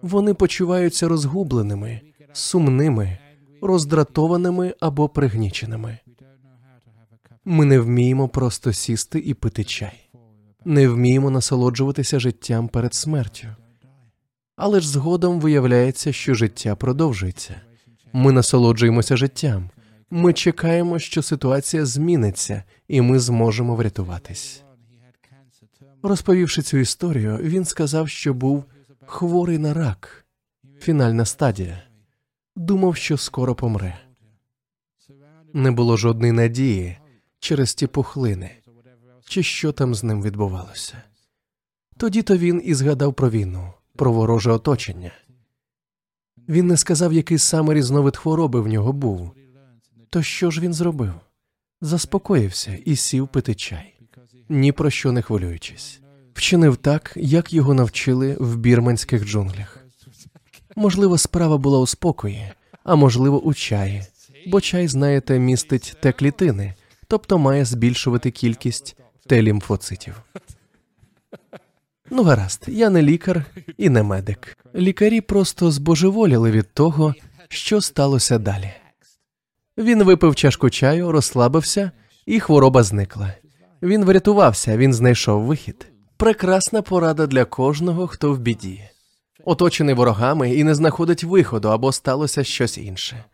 вони почуваються розгубленими, сумними, роздратованими або пригніченими. Ми не вміємо просто сісти і пити чай, не вміємо насолоджуватися життям перед смертю. Але ж згодом виявляється, що життя продовжується. Ми насолоджуємося життям. Ми чекаємо, що ситуація зміниться, і ми зможемо врятуватись. Розповівши цю історію, він сказав, що був хворий на рак, фінальна стадія. Думав, що скоро помре. Не було жодної надії через ті пухлини, чи що там з ним відбувалося. Тоді то він і згадав про війну, про вороже оточення. Він не сказав, який саме різновид хвороби в нього був. То що ж він зробив? Заспокоївся і сів пити чай, ні про що не хвилюючись. Вчинив так, як його навчили в бірманських джунглях. Можливо, справа була у спокої, а можливо, у чаї, бо чай, знаєте, містить те клітини, тобто має збільшувати кількість Т-лімфоцитів. Ну, гаразд, я не лікар і не медик. Лікарі просто збожеволіли від того, що сталося далі. Він випив чашку чаю, розслабився, і хвороба зникла. Він врятувався, він знайшов вихід. Прекрасна порада для кожного, хто в біді, оточений ворогами і не знаходить виходу або сталося щось інше.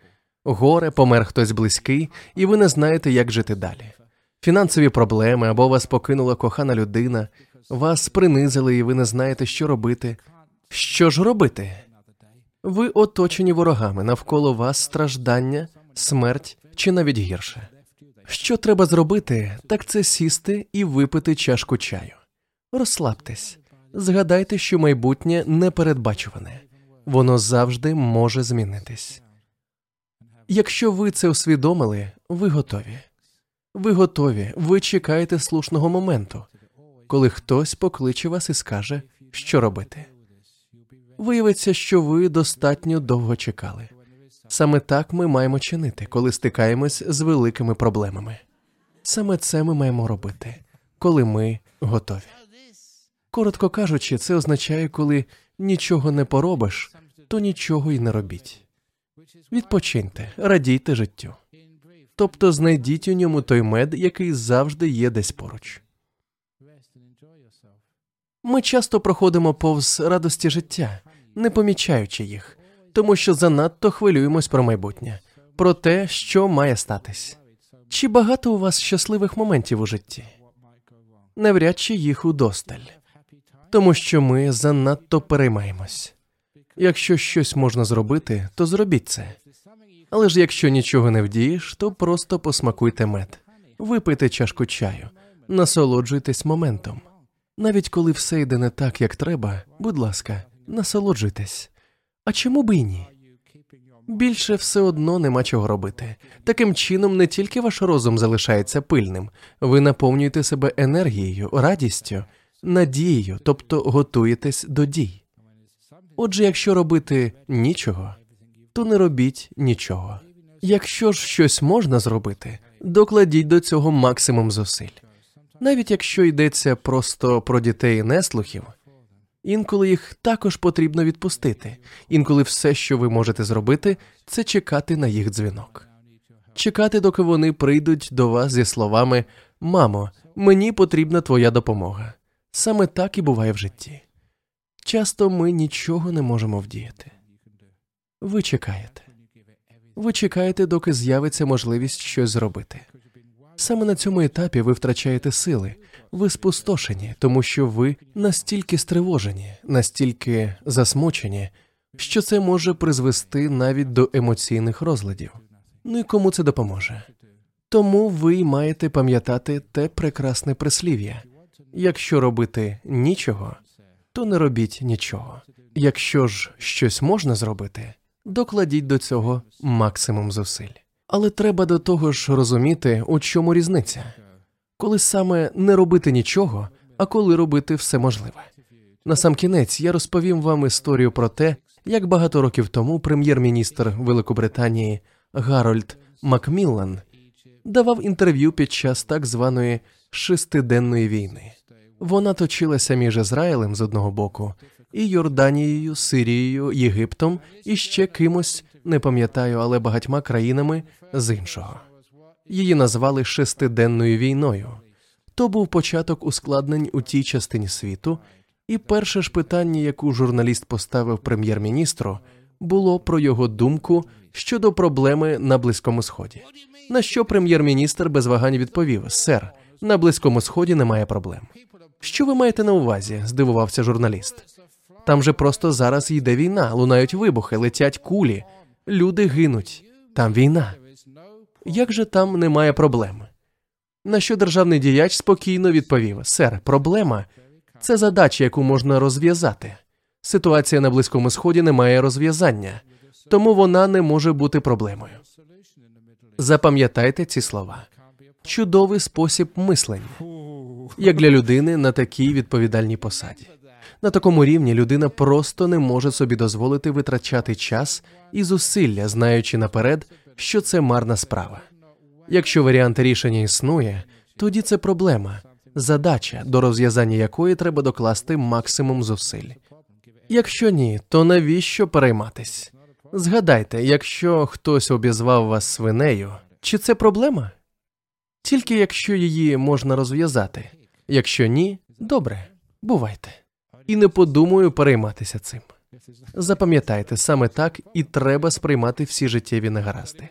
Горе, помер хтось близький, і ви не знаєте, як жити далі. Фінансові проблеми або вас покинула кохана людина, вас принизили, і ви не знаєте, що робити. Що ж робити? Ви оточені ворогами, навколо вас страждання, смерть чи навіть гірше. Що треба зробити, так це сісти і випити чашку чаю. Розслабтесь, згадайте, що майбутнє непередбачуване, воно завжди може змінитись. Якщо ви це усвідомили, ви готові. Ви готові, ви чекаєте слушного моменту, коли хтось покличе вас і скаже, що робити. Виявиться, що ви достатньо довго чекали. Саме так ми маємо чинити, коли стикаємось з великими проблемами. Саме це ми маємо робити, коли ми готові. Коротко кажучи, це означає, коли нічого не поробиш, то нічого й не робіть. Відпочиньте, радійте життю. Тобто знайдіть у ньому той мед, який завжди є десь поруч. Ми часто проходимо повз радості життя, не помічаючи їх, тому що занадто хвилюємось про майбутнє, про те, що має статись. Чи багато у вас щасливих моментів у житті? Навряд чи їх удосталь, тому що ми занадто переймаємось. Якщо щось можна зробити, то зробіть це. Але ж якщо нічого не вдієш, то просто посмакуйте мед, випийте чашку чаю, насолоджуйтесь моментом. Навіть коли все йде не так, як треба, будь ласка, насолоджуйтесь. А чому би й ні? Більше все одно нема чого робити. Таким чином, не тільки ваш розум залишається пильним, ви наповнюєте себе енергією, радістю, надією, тобто готуєтесь до дій. Отже, якщо робити нічого, то не робіть нічого. Якщо ж щось можна зробити, докладіть до цього максимум зусиль. Навіть якщо йдеться просто про дітей неслухів, інколи їх також потрібно відпустити, інколи все, що ви можете зробити, це чекати на їх дзвінок, чекати, доки вони прийдуть до вас зі словами Мамо, мені потрібна твоя допомога. Саме так і буває в житті. Часто ми нічого не можемо вдіяти. Ви чекаєте. Ви чекаєте, доки з'явиться можливість щось зробити. Саме на цьому етапі ви втрачаєте сили, ви спустошені, тому що ви настільки стривожені, настільки засмучені, що це може призвести навіть до емоційних розладів. Ну і кому це допоможе? Тому ви маєте пам'ятати те прекрасне прислів'я якщо робити нічого, то не робіть нічого. Якщо ж щось можна зробити, докладіть до цього максимум зусиль. Але треба до того ж розуміти, у чому різниця, коли саме не робити нічого, а коли робити все можливе. Насамкінець я розповім вам історію про те, як багато років тому прем'єр-міністр Великобританії Гарольд Макміллан давав інтерв'ю під час так званої шестиденної війни. Вона точилася між Ізраїлем з одного боку і Йорданією, Сирією, Єгиптом і ще кимось, не пам'ятаю, але багатьма країнами з іншого. Її назвали шестиденною війною. То був початок ускладнень у тій частині світу, і перше ж питання, яку журналіст поставив прем'єр-міністру, було про його думку щодо проблеми на Близькому Сході. На що прем'єр-міністр без вагань відповів: Сер, на Близькому Сході немає проблем. Що ви маєте на увазі? здивувався журналіст. Там же просто зараз йде війна, лунають вибухи, летять кулі, люди гинуть. Там війна. Як же там немає проблем? На що державний діяч спокійно відповів: Сер, проблема це задача, яку можна розв'язати. Ситуація на Близькому Сході не має розв'язання, тому вона не може бути проблемою. Запам'ятайте ці слова. Чудовий спосіб мислення, як для людини на такій відповідальній посаді. На такому рівні людина просто не може собі дозволити витрачати час і зусилля, знаючи наперед, що це марна справа. Якщо варіант рішення існує, тоді це проблема. задача, до розв'язання якої треба докласти максимум зусиль. Якщо ні, то навіщо перейматись? Згадайте, якщо хтось обізвав вас свинею, чи це проблема? Тільки якщо її можна розв'язати. Якщо ні, добре, бувайте. І не подумаю перейматися цим. Запам'ятайте, саме так і треба сприймати всі життєві негаразди.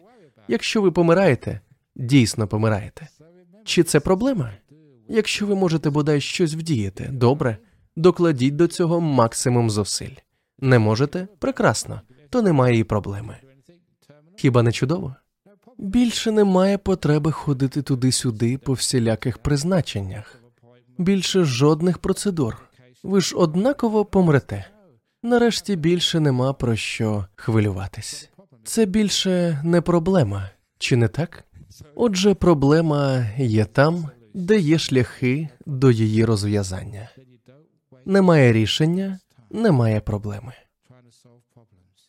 Якщо ви помираєте, дійсно помираєте. Чи це проблема? Якщо ви можете бодай щось вдіяти, добре, докладіть до цього максимум зусиль. Не можете? Прекрасно, то немає і проблеми. Хіба не чудово? Більше немає потреби ходити туди-сюди по всіляких призначеннях, більше жодних процедур. Ви ж однаково помрете. Нарешті більше нема про що хвилюватись. Це більше не проблема, чи не так? Отже, проблема є там, де є шляхи до її розв'язання. Немає рішення, немає проблеми.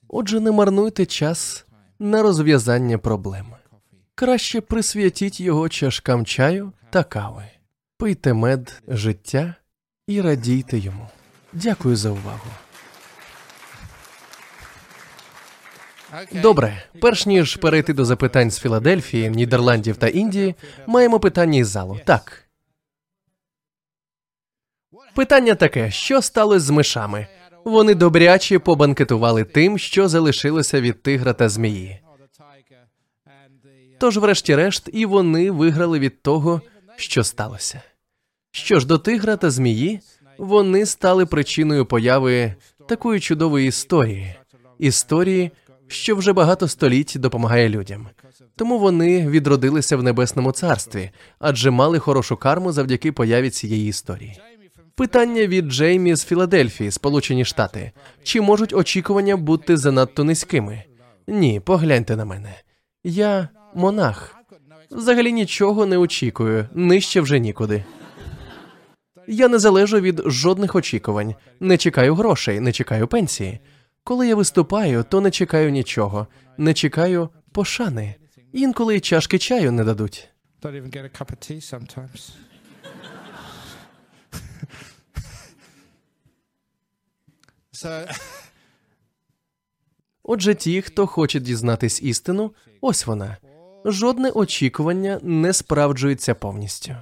Отже, не марнуйте час на розв'язання проблем. Краще присвятіть його чашкам чаю та кави, пийте мед життя і радійте йому. Дякую за увагу. Добре, перш ніж перейти до запитань з Філадельфії, Нідерландів та Індії, маємо питання із залу. Так. Питання таке: що сталося з мишами? Вони добряче побанкетували тим, що залишилося від тигра та змії. Тож, врешті-решт, і вони виграли від того, що сталося. Що ж до тигра та змії, вони стали причиною появи такої чудової історії, історії, що вже багато століть допомагає людям. Тому вони відродилися в небесному царстві, адже мали хорошу карму завдяки появі цієї історії. Питання від Джеймі з Філадельфії, Сполучені Штати. Чи можуть очікування бути занадто низькими? Ні, погляньте на мене. Я монах. Взагалі нічого не очікую, нижче вже нікуди. Я не залежу від жодних очікувань, не чекаю грошей, не чекаю пенсії. Коли я виступаю, то не чекаю нічого, не чекаю пошани. Інколи чашки чаю не дадуть. Отже, ті, хто хоче дізнатись істину, ось вона. Жодне очікування не справджується повністю.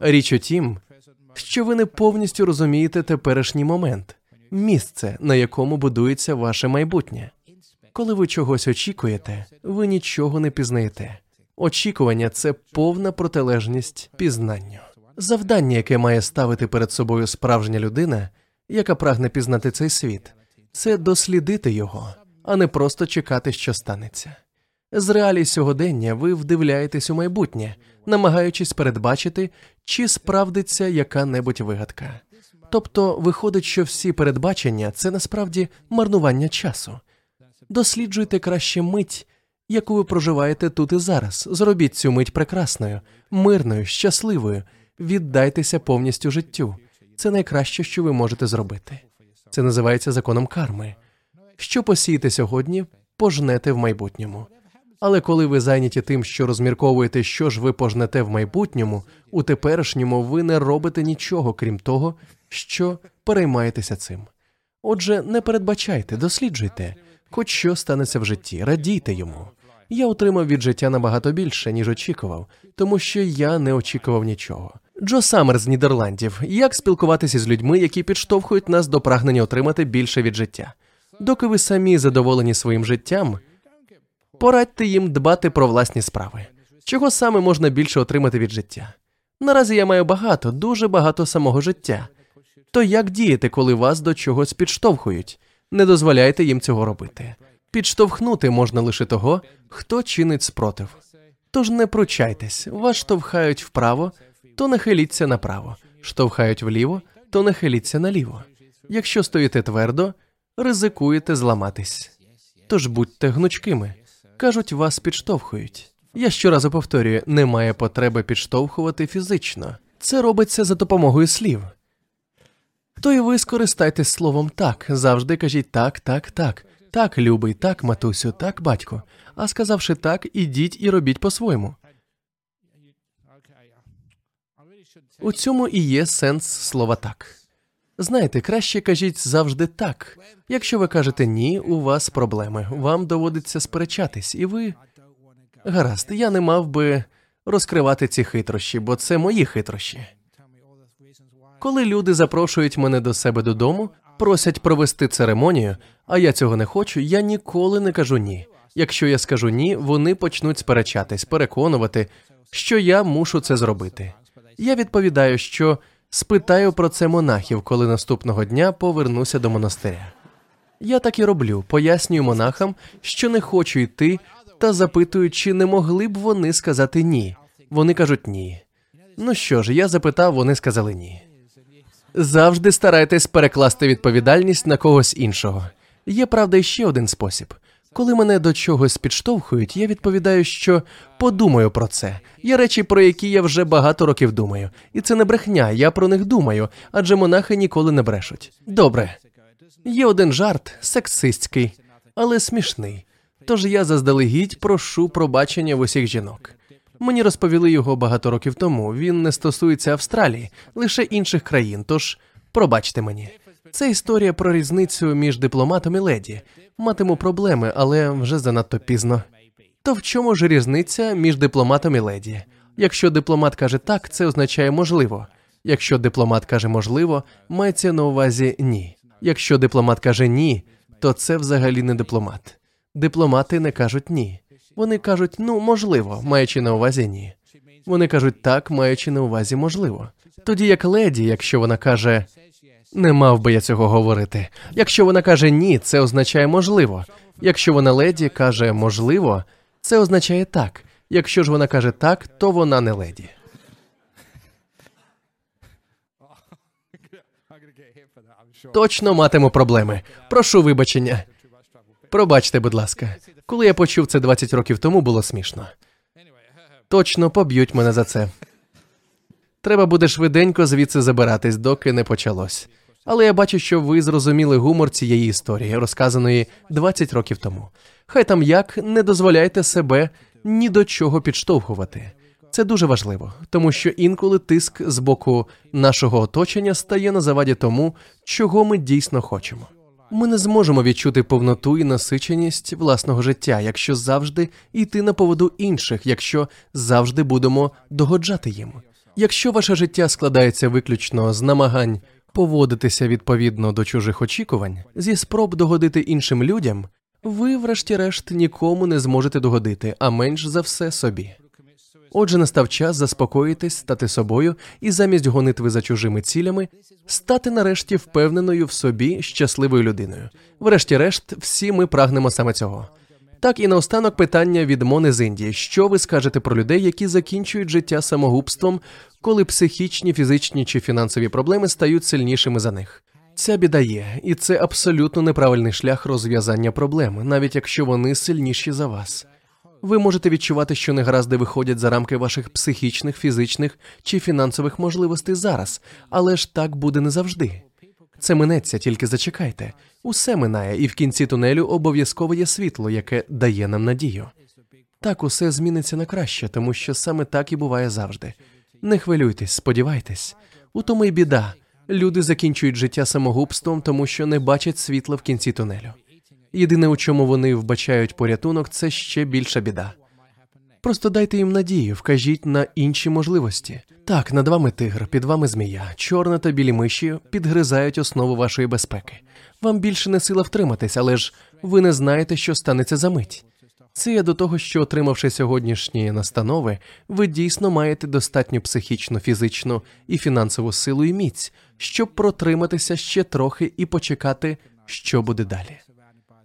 Річ у тім, що ви не повністю розумієте теперішній момент, місце, на якому будується ваше майбутнє. Коли ви чогось очікуєте, ви нічого не пізнаєте. Очікування це повна протилежність пізнанню. Завдання, яке має ставити перед собою справжня людина, яка прагне пізнати цей світ, це дослідити його, а не просто чекати, що станеться. З реалій сьогодення ви вдивляєтесь у майбутнє, намагаючись передбачити, чи справдиться яка-небудь вигадка. Тобто виходить, що всі передбачення це насправді марнування часу. Досліджуйте краще мить, яку ви проживаєте тут і зараз. Зробіть цю мить прекрасною, мирною, щасливою. Віддайтеся повністю життю. Це найкраще, що ви можете зробити. Це називається законом карми. Що посієте сьогодні, пожнете в майбутньому. Але коли ви зайняті тим, що розмірковуєте, що ж ви пожнете в майбутньому, у теперішньому ви не робите нічого, крім того, що переймаєтеся цим. Отже, не передбачайте, досліджуйте, хоч що станеться в житті, радійте йому. Я отримав від життя набагато більше, ніж очікував, тому що я не очікував нічого. Джо Саммер з Нідерландів. Як спілкуватися з людьми, які підштовхують нас до прагнення отримати більше від життя? Доки ви самі задоволені своїм життям, порадьте їм дбати про власні справи. Чого саме можна більше отримати від життя? Наразі я маю багато, дуже багато самого життя. То як діяти, коли вас до чогось підштовхують? Не дозволяйте їм цього робити. Підштовхнути можна лише того, хто чинить спротив. Тож не пручайтесь, вас штовхають вправо, то нахиліться направо, штовхають вліво, то нахиліться наліво. Якщо стоїте твердо, ризикуєте зламатись. Тож будьте гнучкими. Кажуть, вас підштовхують. Я щоразу повторюю, немає потреби підштовхувати фізично. Це робиться за допомогою слів. То й ви скористайтесь словом так, завжди кажіть так, так, так, так, любий, так, матусю, так, батько. А сказавши так, ідіть і робіть по-своєму. У цьому і є сенс слова так. Знаєте, краще кажіть завжди так. Якщо ви кажете ні, у вас проблеми. Вам доводиться сперечатись, і ви. Гаразд, я не мав би розкривати ці хитрощі, бо це мої хитрощі. Коли люди запрошують мене до себе додому, просять провести церемонію, а я цього не хочу, я ніколи не кажу ні. Якщо я скажу ні, вони почнуть сперечатись, переконувати, що я мушу це зробити. Я відповідаю, що спитаю про це монахів, коли наступного дня повернуся до монастиря. Я так і роблю, пояснюю монахам, що не хочу йти, та запитую, чи не могли б вони сказати ні. Вони кажуть ні. Ну що ж, я запитав, вони сказали ні. Завжди старайтесь перекласти відповідальність на когось іншого. Є правда ще один спосіб. Коли мене до чогось підштовхують, я відповідаю, що подумаю про це. Є речі, про які я вже багато років думаю, і це не брехня, я про них думаю, адже монахи ніколи не брешуть. Добре, є один жарт, сексистський, але смішний. Тож я заздалегідь прошу пробачення в усіх жінок. Мені розповіли його багато років тому. Він не стосується Австралії, лише інших країн. Тож пробачте мені. Це історія про різницю між дипломатом і леді. Матиму проблеми, але вже занадто пізно. То в чому ж різниця між дипломатом і леді? Якщо дипломат каже так, це означає можливо. Якщо дипломат каже можливо, мається на увазі ні. Якщо дипломат каже ні, то це взагалі не дипломат. Дипломати не кажуть ні. Вони кажуть, ну можливо, маючи на увазі ні. Вони кажуть так, маючи на увазі можливо. Тоді як леді, якщо вона каже не мав би я цього говорити. Якщо вона каже ні, це означає можливо. Якщо вона леді каже можливо, це означає так. Якщо ж вона каже так, то вона не леді. Точно матиму проблеми. Прошу вибачення. Пробачте, будь ласка. Коли я почув це 20 років тому, було смішно. Точно поб'ють мене за це. Треба буде швиденько звідси забиратись, доки не почалось. Але я бачу, що ви зрозуміли гумор цієї історії, розказаної 20 років тому. Хай там як не дозволяйте себе ні до чого підштовхувати. Це дуже важливо, тому що інколи тиск з боку нашого оточення стає на заваді тому, чого ми дійсно хочемо. Ми не зможемо відчути повноту і насиченість власного життя, якщо завжди йти на поводу інших, якщо завжди будемо догоджати їм. Якщо ваше життя складається виключно з намагань поводитися відповідно до чужих очікувань, зі спроб догодити іншим людям, ви, врешті-решт, нікому не зможете догодити, а менш за все собі. Отже, настав час заспокоїтись, стати собою і замість гонитви за чужими цілями, стати нарешті впевненою в собі щасливою людиною. Врешті-решт, всі ми прагнемо саме цього. Так і наостанок питання від Мони з Індії: що ви скажете про людей, які закінчують життя самогубством, коли психічні, фізичні чи фінансові проблеми стають сильнішими за них? Ця біда є, і це абсолютно неправильний шлях розв'язання проблеми, навіть якщо вони сильніші за вас. Ви можете відчувати, що негаразди виходять за рамки ваших психічних, фізичних чи фінансових можливостей зараз, але ж так буде не завжди. Це минеться, тільки зачекайте. Усе минає, і в кінці тунелю обов'язково є світло, яке дає нам надію. Так усе зміниться на краще, тому що саме так і буває завжди. Не хвилюйтесь, сподівайтесь. У тому й біда. Люди закінчують життя самогубством, тому що не бачать світла в кінці тунелю. Єдине, у чому вони вбачають порятунок, це ще більша біда. Просто дайте їм надію, вкажіть на інші можливості. Так, над вами тигр, під вами змія, чорна та білі миші підгризають основу вашої безпеки. Вам більше не сила втриматись, але ж ви не знаєте, що станеться за мить. Це я до того, що, отримавши сьогоднішні настанови, ви дійсно маєте достатню психічну, фізичну і фінансову силу і міць, щоб протриматися ще трохи і почекати, що буде далі.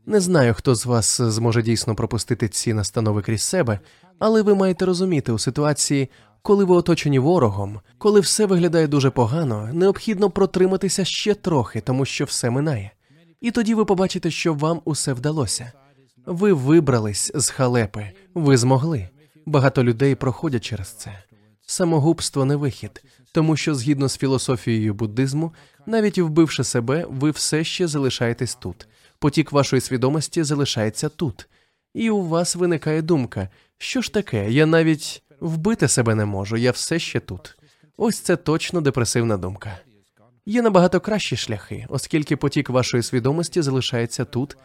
Не знаю, хто з вас зможе дійсно пропустити ці настанови крізь себе, але ви маєте розуміти у ситуації, коли ви оточені ворогом, коли все виглядає дуже погано, необхідно протриматися ще трохи, тому що все минає. І тоді ви побачите, що вам усе вдалося. Ви вибрались з халепи, ви змогли. Багато людей проходять через це. Самогубство не вихід, тому що згідно з філософією буддизму, навіть вбивши себе, ви все ще залишаєтесь тут. Потік вашої свідомості залишається тут, і у вас виникає думка, що ж таке, я навіть вбити себе не можу, я все ще тут. Ось це точно депресивна думка. Є набагато кращі шляхи, оскільки потік вашої свідомості залишається тут,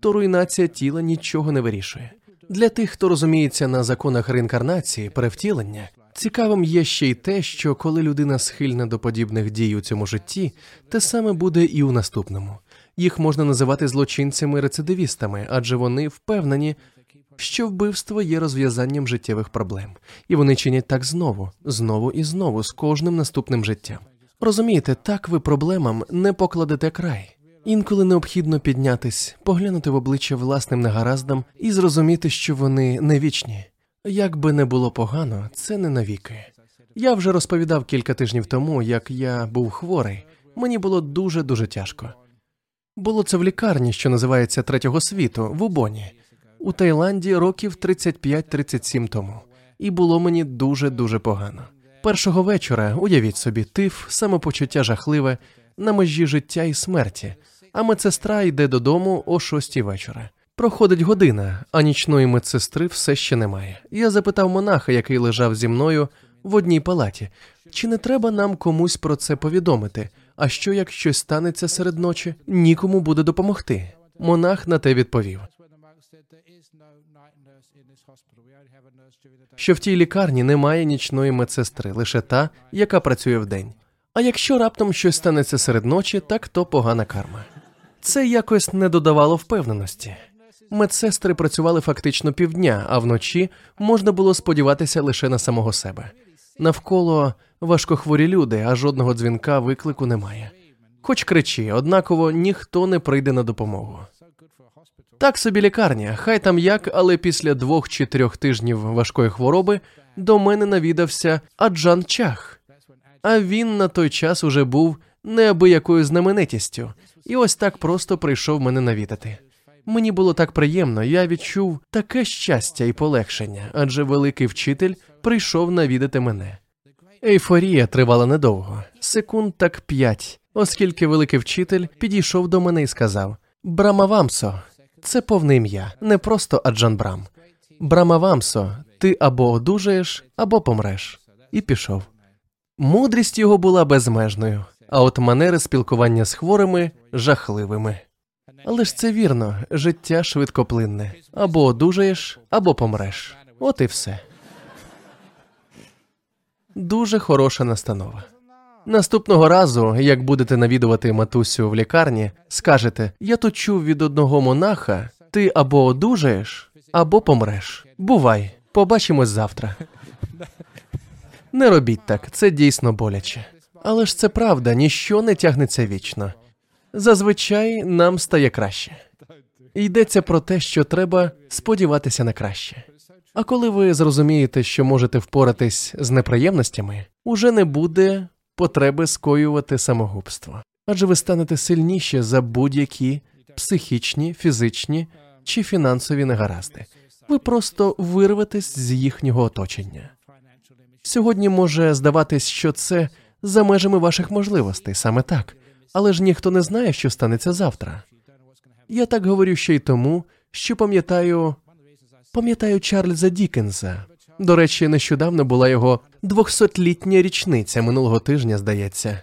то руйнація тіла нічого не вирішує. Для тих, хто розуміється на законах реінкарнації, перевтілення, цікавим є ще й те, що коли людина схильна до подібних дій у цьому житті, те саме буде і у наступному. Їх можна називати злочинцями-рецидивістами, адже вони впевнені, що вбивство є розв'язанням життєвих проблем, і вони чинять так знову, знову і знову з кожним наступним життям. Розумієте, так ви проблемам не покладете край. Інколи необхідно піднятись, поглянути в обличчя власним негараздам і зрозуміти, що вони не вічні. Як би не було погано, це не навіки. Я вже розповідав кілька тижнів тому, як я був хворий. Мені було дуже дуже тяжко. Було це в лікарні, що називається третього світу, в Убоні, у Таїланді років 35-37 тому, і було мені дуже дуже погано. Першого вечора, уявіть собі, тиф, самопочуття жахливе, на межі життя і смерті, а медсестра йде додому о шостій вечора. Проходить година, а нічної медсестри все ще немає. Я запитав монаха, який лежав зі мною в одній палаті, чи не треба нам комусь про це повідомити? А що як щось станеться серед ночі? Нікому буде допомогти. Монах на те відповів. Що в тій лікарні немає нічної медсестри, лише та, яка працює вдень. А якщо раптом щось станеться серед ночі, так то погана карма. Це якось не додавало впевненості. Медсестри працювали фактично півдня, а вночі можна було сподіватися лише на самого себе. Навколо важкохворі люди, а жодного дзвінка виклику немає. Хоч кричи, однаково ніхто не прийде на допомогу. Так собі лікарня, хай там як, але після двох чи трьох тижнів важкої хвороби до мене навідався Аджан Чах. А він на той час уже був неабиякою знаменитістю, і ось так просто прийшов мене навідати. Мені було так приємно, я відчув таке щастя і полегшення, адже великий вчитель прийшов навідати мене. Ейфорія тривала недовго, секунд так п'ять, оскільки великий вчитель підійшов до мене і сказав: Брамавамсо, це повне ім'я, не просто Аджан Брам. Брамавамсо, ти або одужаєш, або помреш. І пішов. Мудрість його була безмежною, а от манери спілкування з хворими жахливими. Але ж це вірно, життя швидкоплинне або одужаєш, або помреш. От і все. Дуже хороша настанова. Наступного разу, як будете навідувати матусю в лікарні, скажете: я тут чув від одного монаха, ти або одужаєш, або помреш. Бувай, побачимось завтра. Не робіть так, це дійсно боляче. Але ж це правда, ніщо не тягнеться вічно. Зазвичай нам стає краще. Йдеться про те, що треба сподіватися на краще. А коли ви зрозумієте, що можете впоратись з неприємностями, уже не буде потреби скоювати самогубство, адже ви станете сильніші за будь-які психічні, фізичні чи фінансові негаразди. Ви просто вирветесь з їхнього оточення. Сьогодні може здаватись, що це за межами ваших можливостей, саме так, але ж ніхто не знає, що станеться завтра. Я так говорю ще й тому, що пам'ятаю, пам'ятаю Чарльза Дікенса. До речі, нещодавно була його двохсотлітня річниця минулого тижня, здається.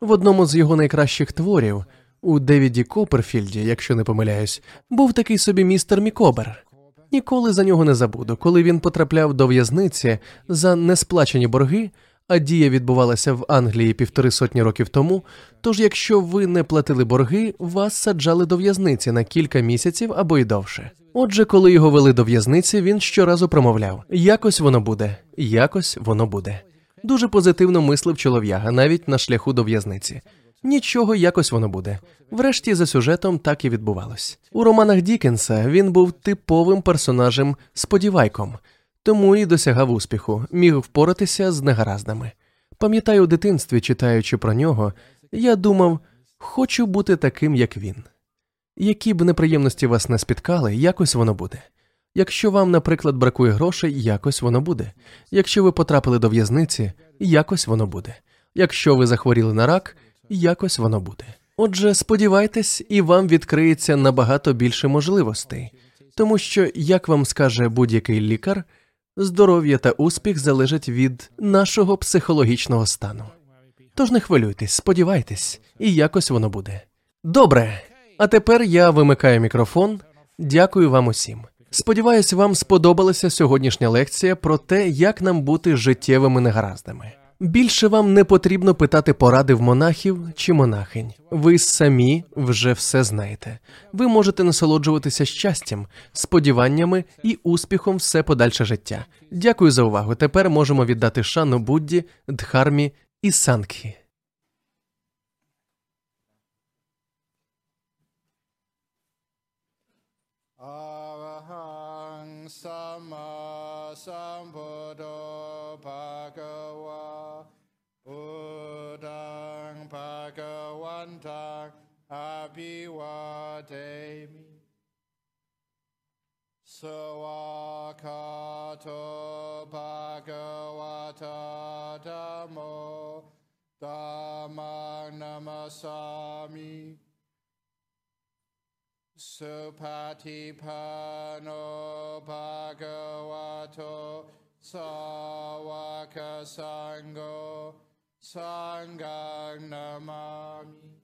В одному з його найкращих творів у Девіді Коперфілді, якщо не помиляюсь, був такий собі містер Мікобер. Ніколи за нього не забуду, коли він потрапляв до в'язниці за несплачені борги, а дія відбувалася в Англії півтори сотні років тому. Тож, якщо ви не платили борги, вас саджали до в'язниці на кілька місяців або й довше. Отже, коли його вели до в'язниці, він щоразу промовляв: якось воно буде, якось воно буде. Дуже позитивно мислив чолов'яга, навіть на шляху до в'язниці. Нічого якось воно буде. Врешті за сюжетом так і відбувалось. У романах Дікенса він був типовим персонажем сподівайком, тому і досягав успіху, міг впоратися з негараздами. Пам'ятаю, у дитинстві, читаючи про нього, я думав, хочу бути таким, як він. Які б неприємності вас не спіткали, якось воно буде. Якщо вам, наприклад, бракує грошей, якось воно буде. Якщо ви потрапили до в'язниці, якось воно буде. Якщо ви захворіли на рак, якось воно буде. Отже, сподівайтесь, і вам відкриється набагато більше можливостей, тому що, як вам скаже будь-який лікар, Здоров'я та успіх залежать від нашого психологічного стану. Тож не хвилюйтесь, сподівайтесь, і якось воно буде. Добре. А тепер я вимикаю мікрофон. Дякую вам усім. Сподіваюсь, вам сподобалася сьогоднішня лекція про те, як нам бути життєвими негараздами. Більше вам не потрібно питати поради в монахів чи монахинь. Ви самі вже все знаєте. Ви можете насолоджуватися щастям, сподіваннями і успіхом все подальше життя. Дякую за увагу. Тепер можемо віддати шану Будді, Дхармі і Сангхі. Abhivademi Sawakato Bhagavata Dhammo Dhammang Namasami Supatipano Bhagavato Sawaka Sango Sangang Namami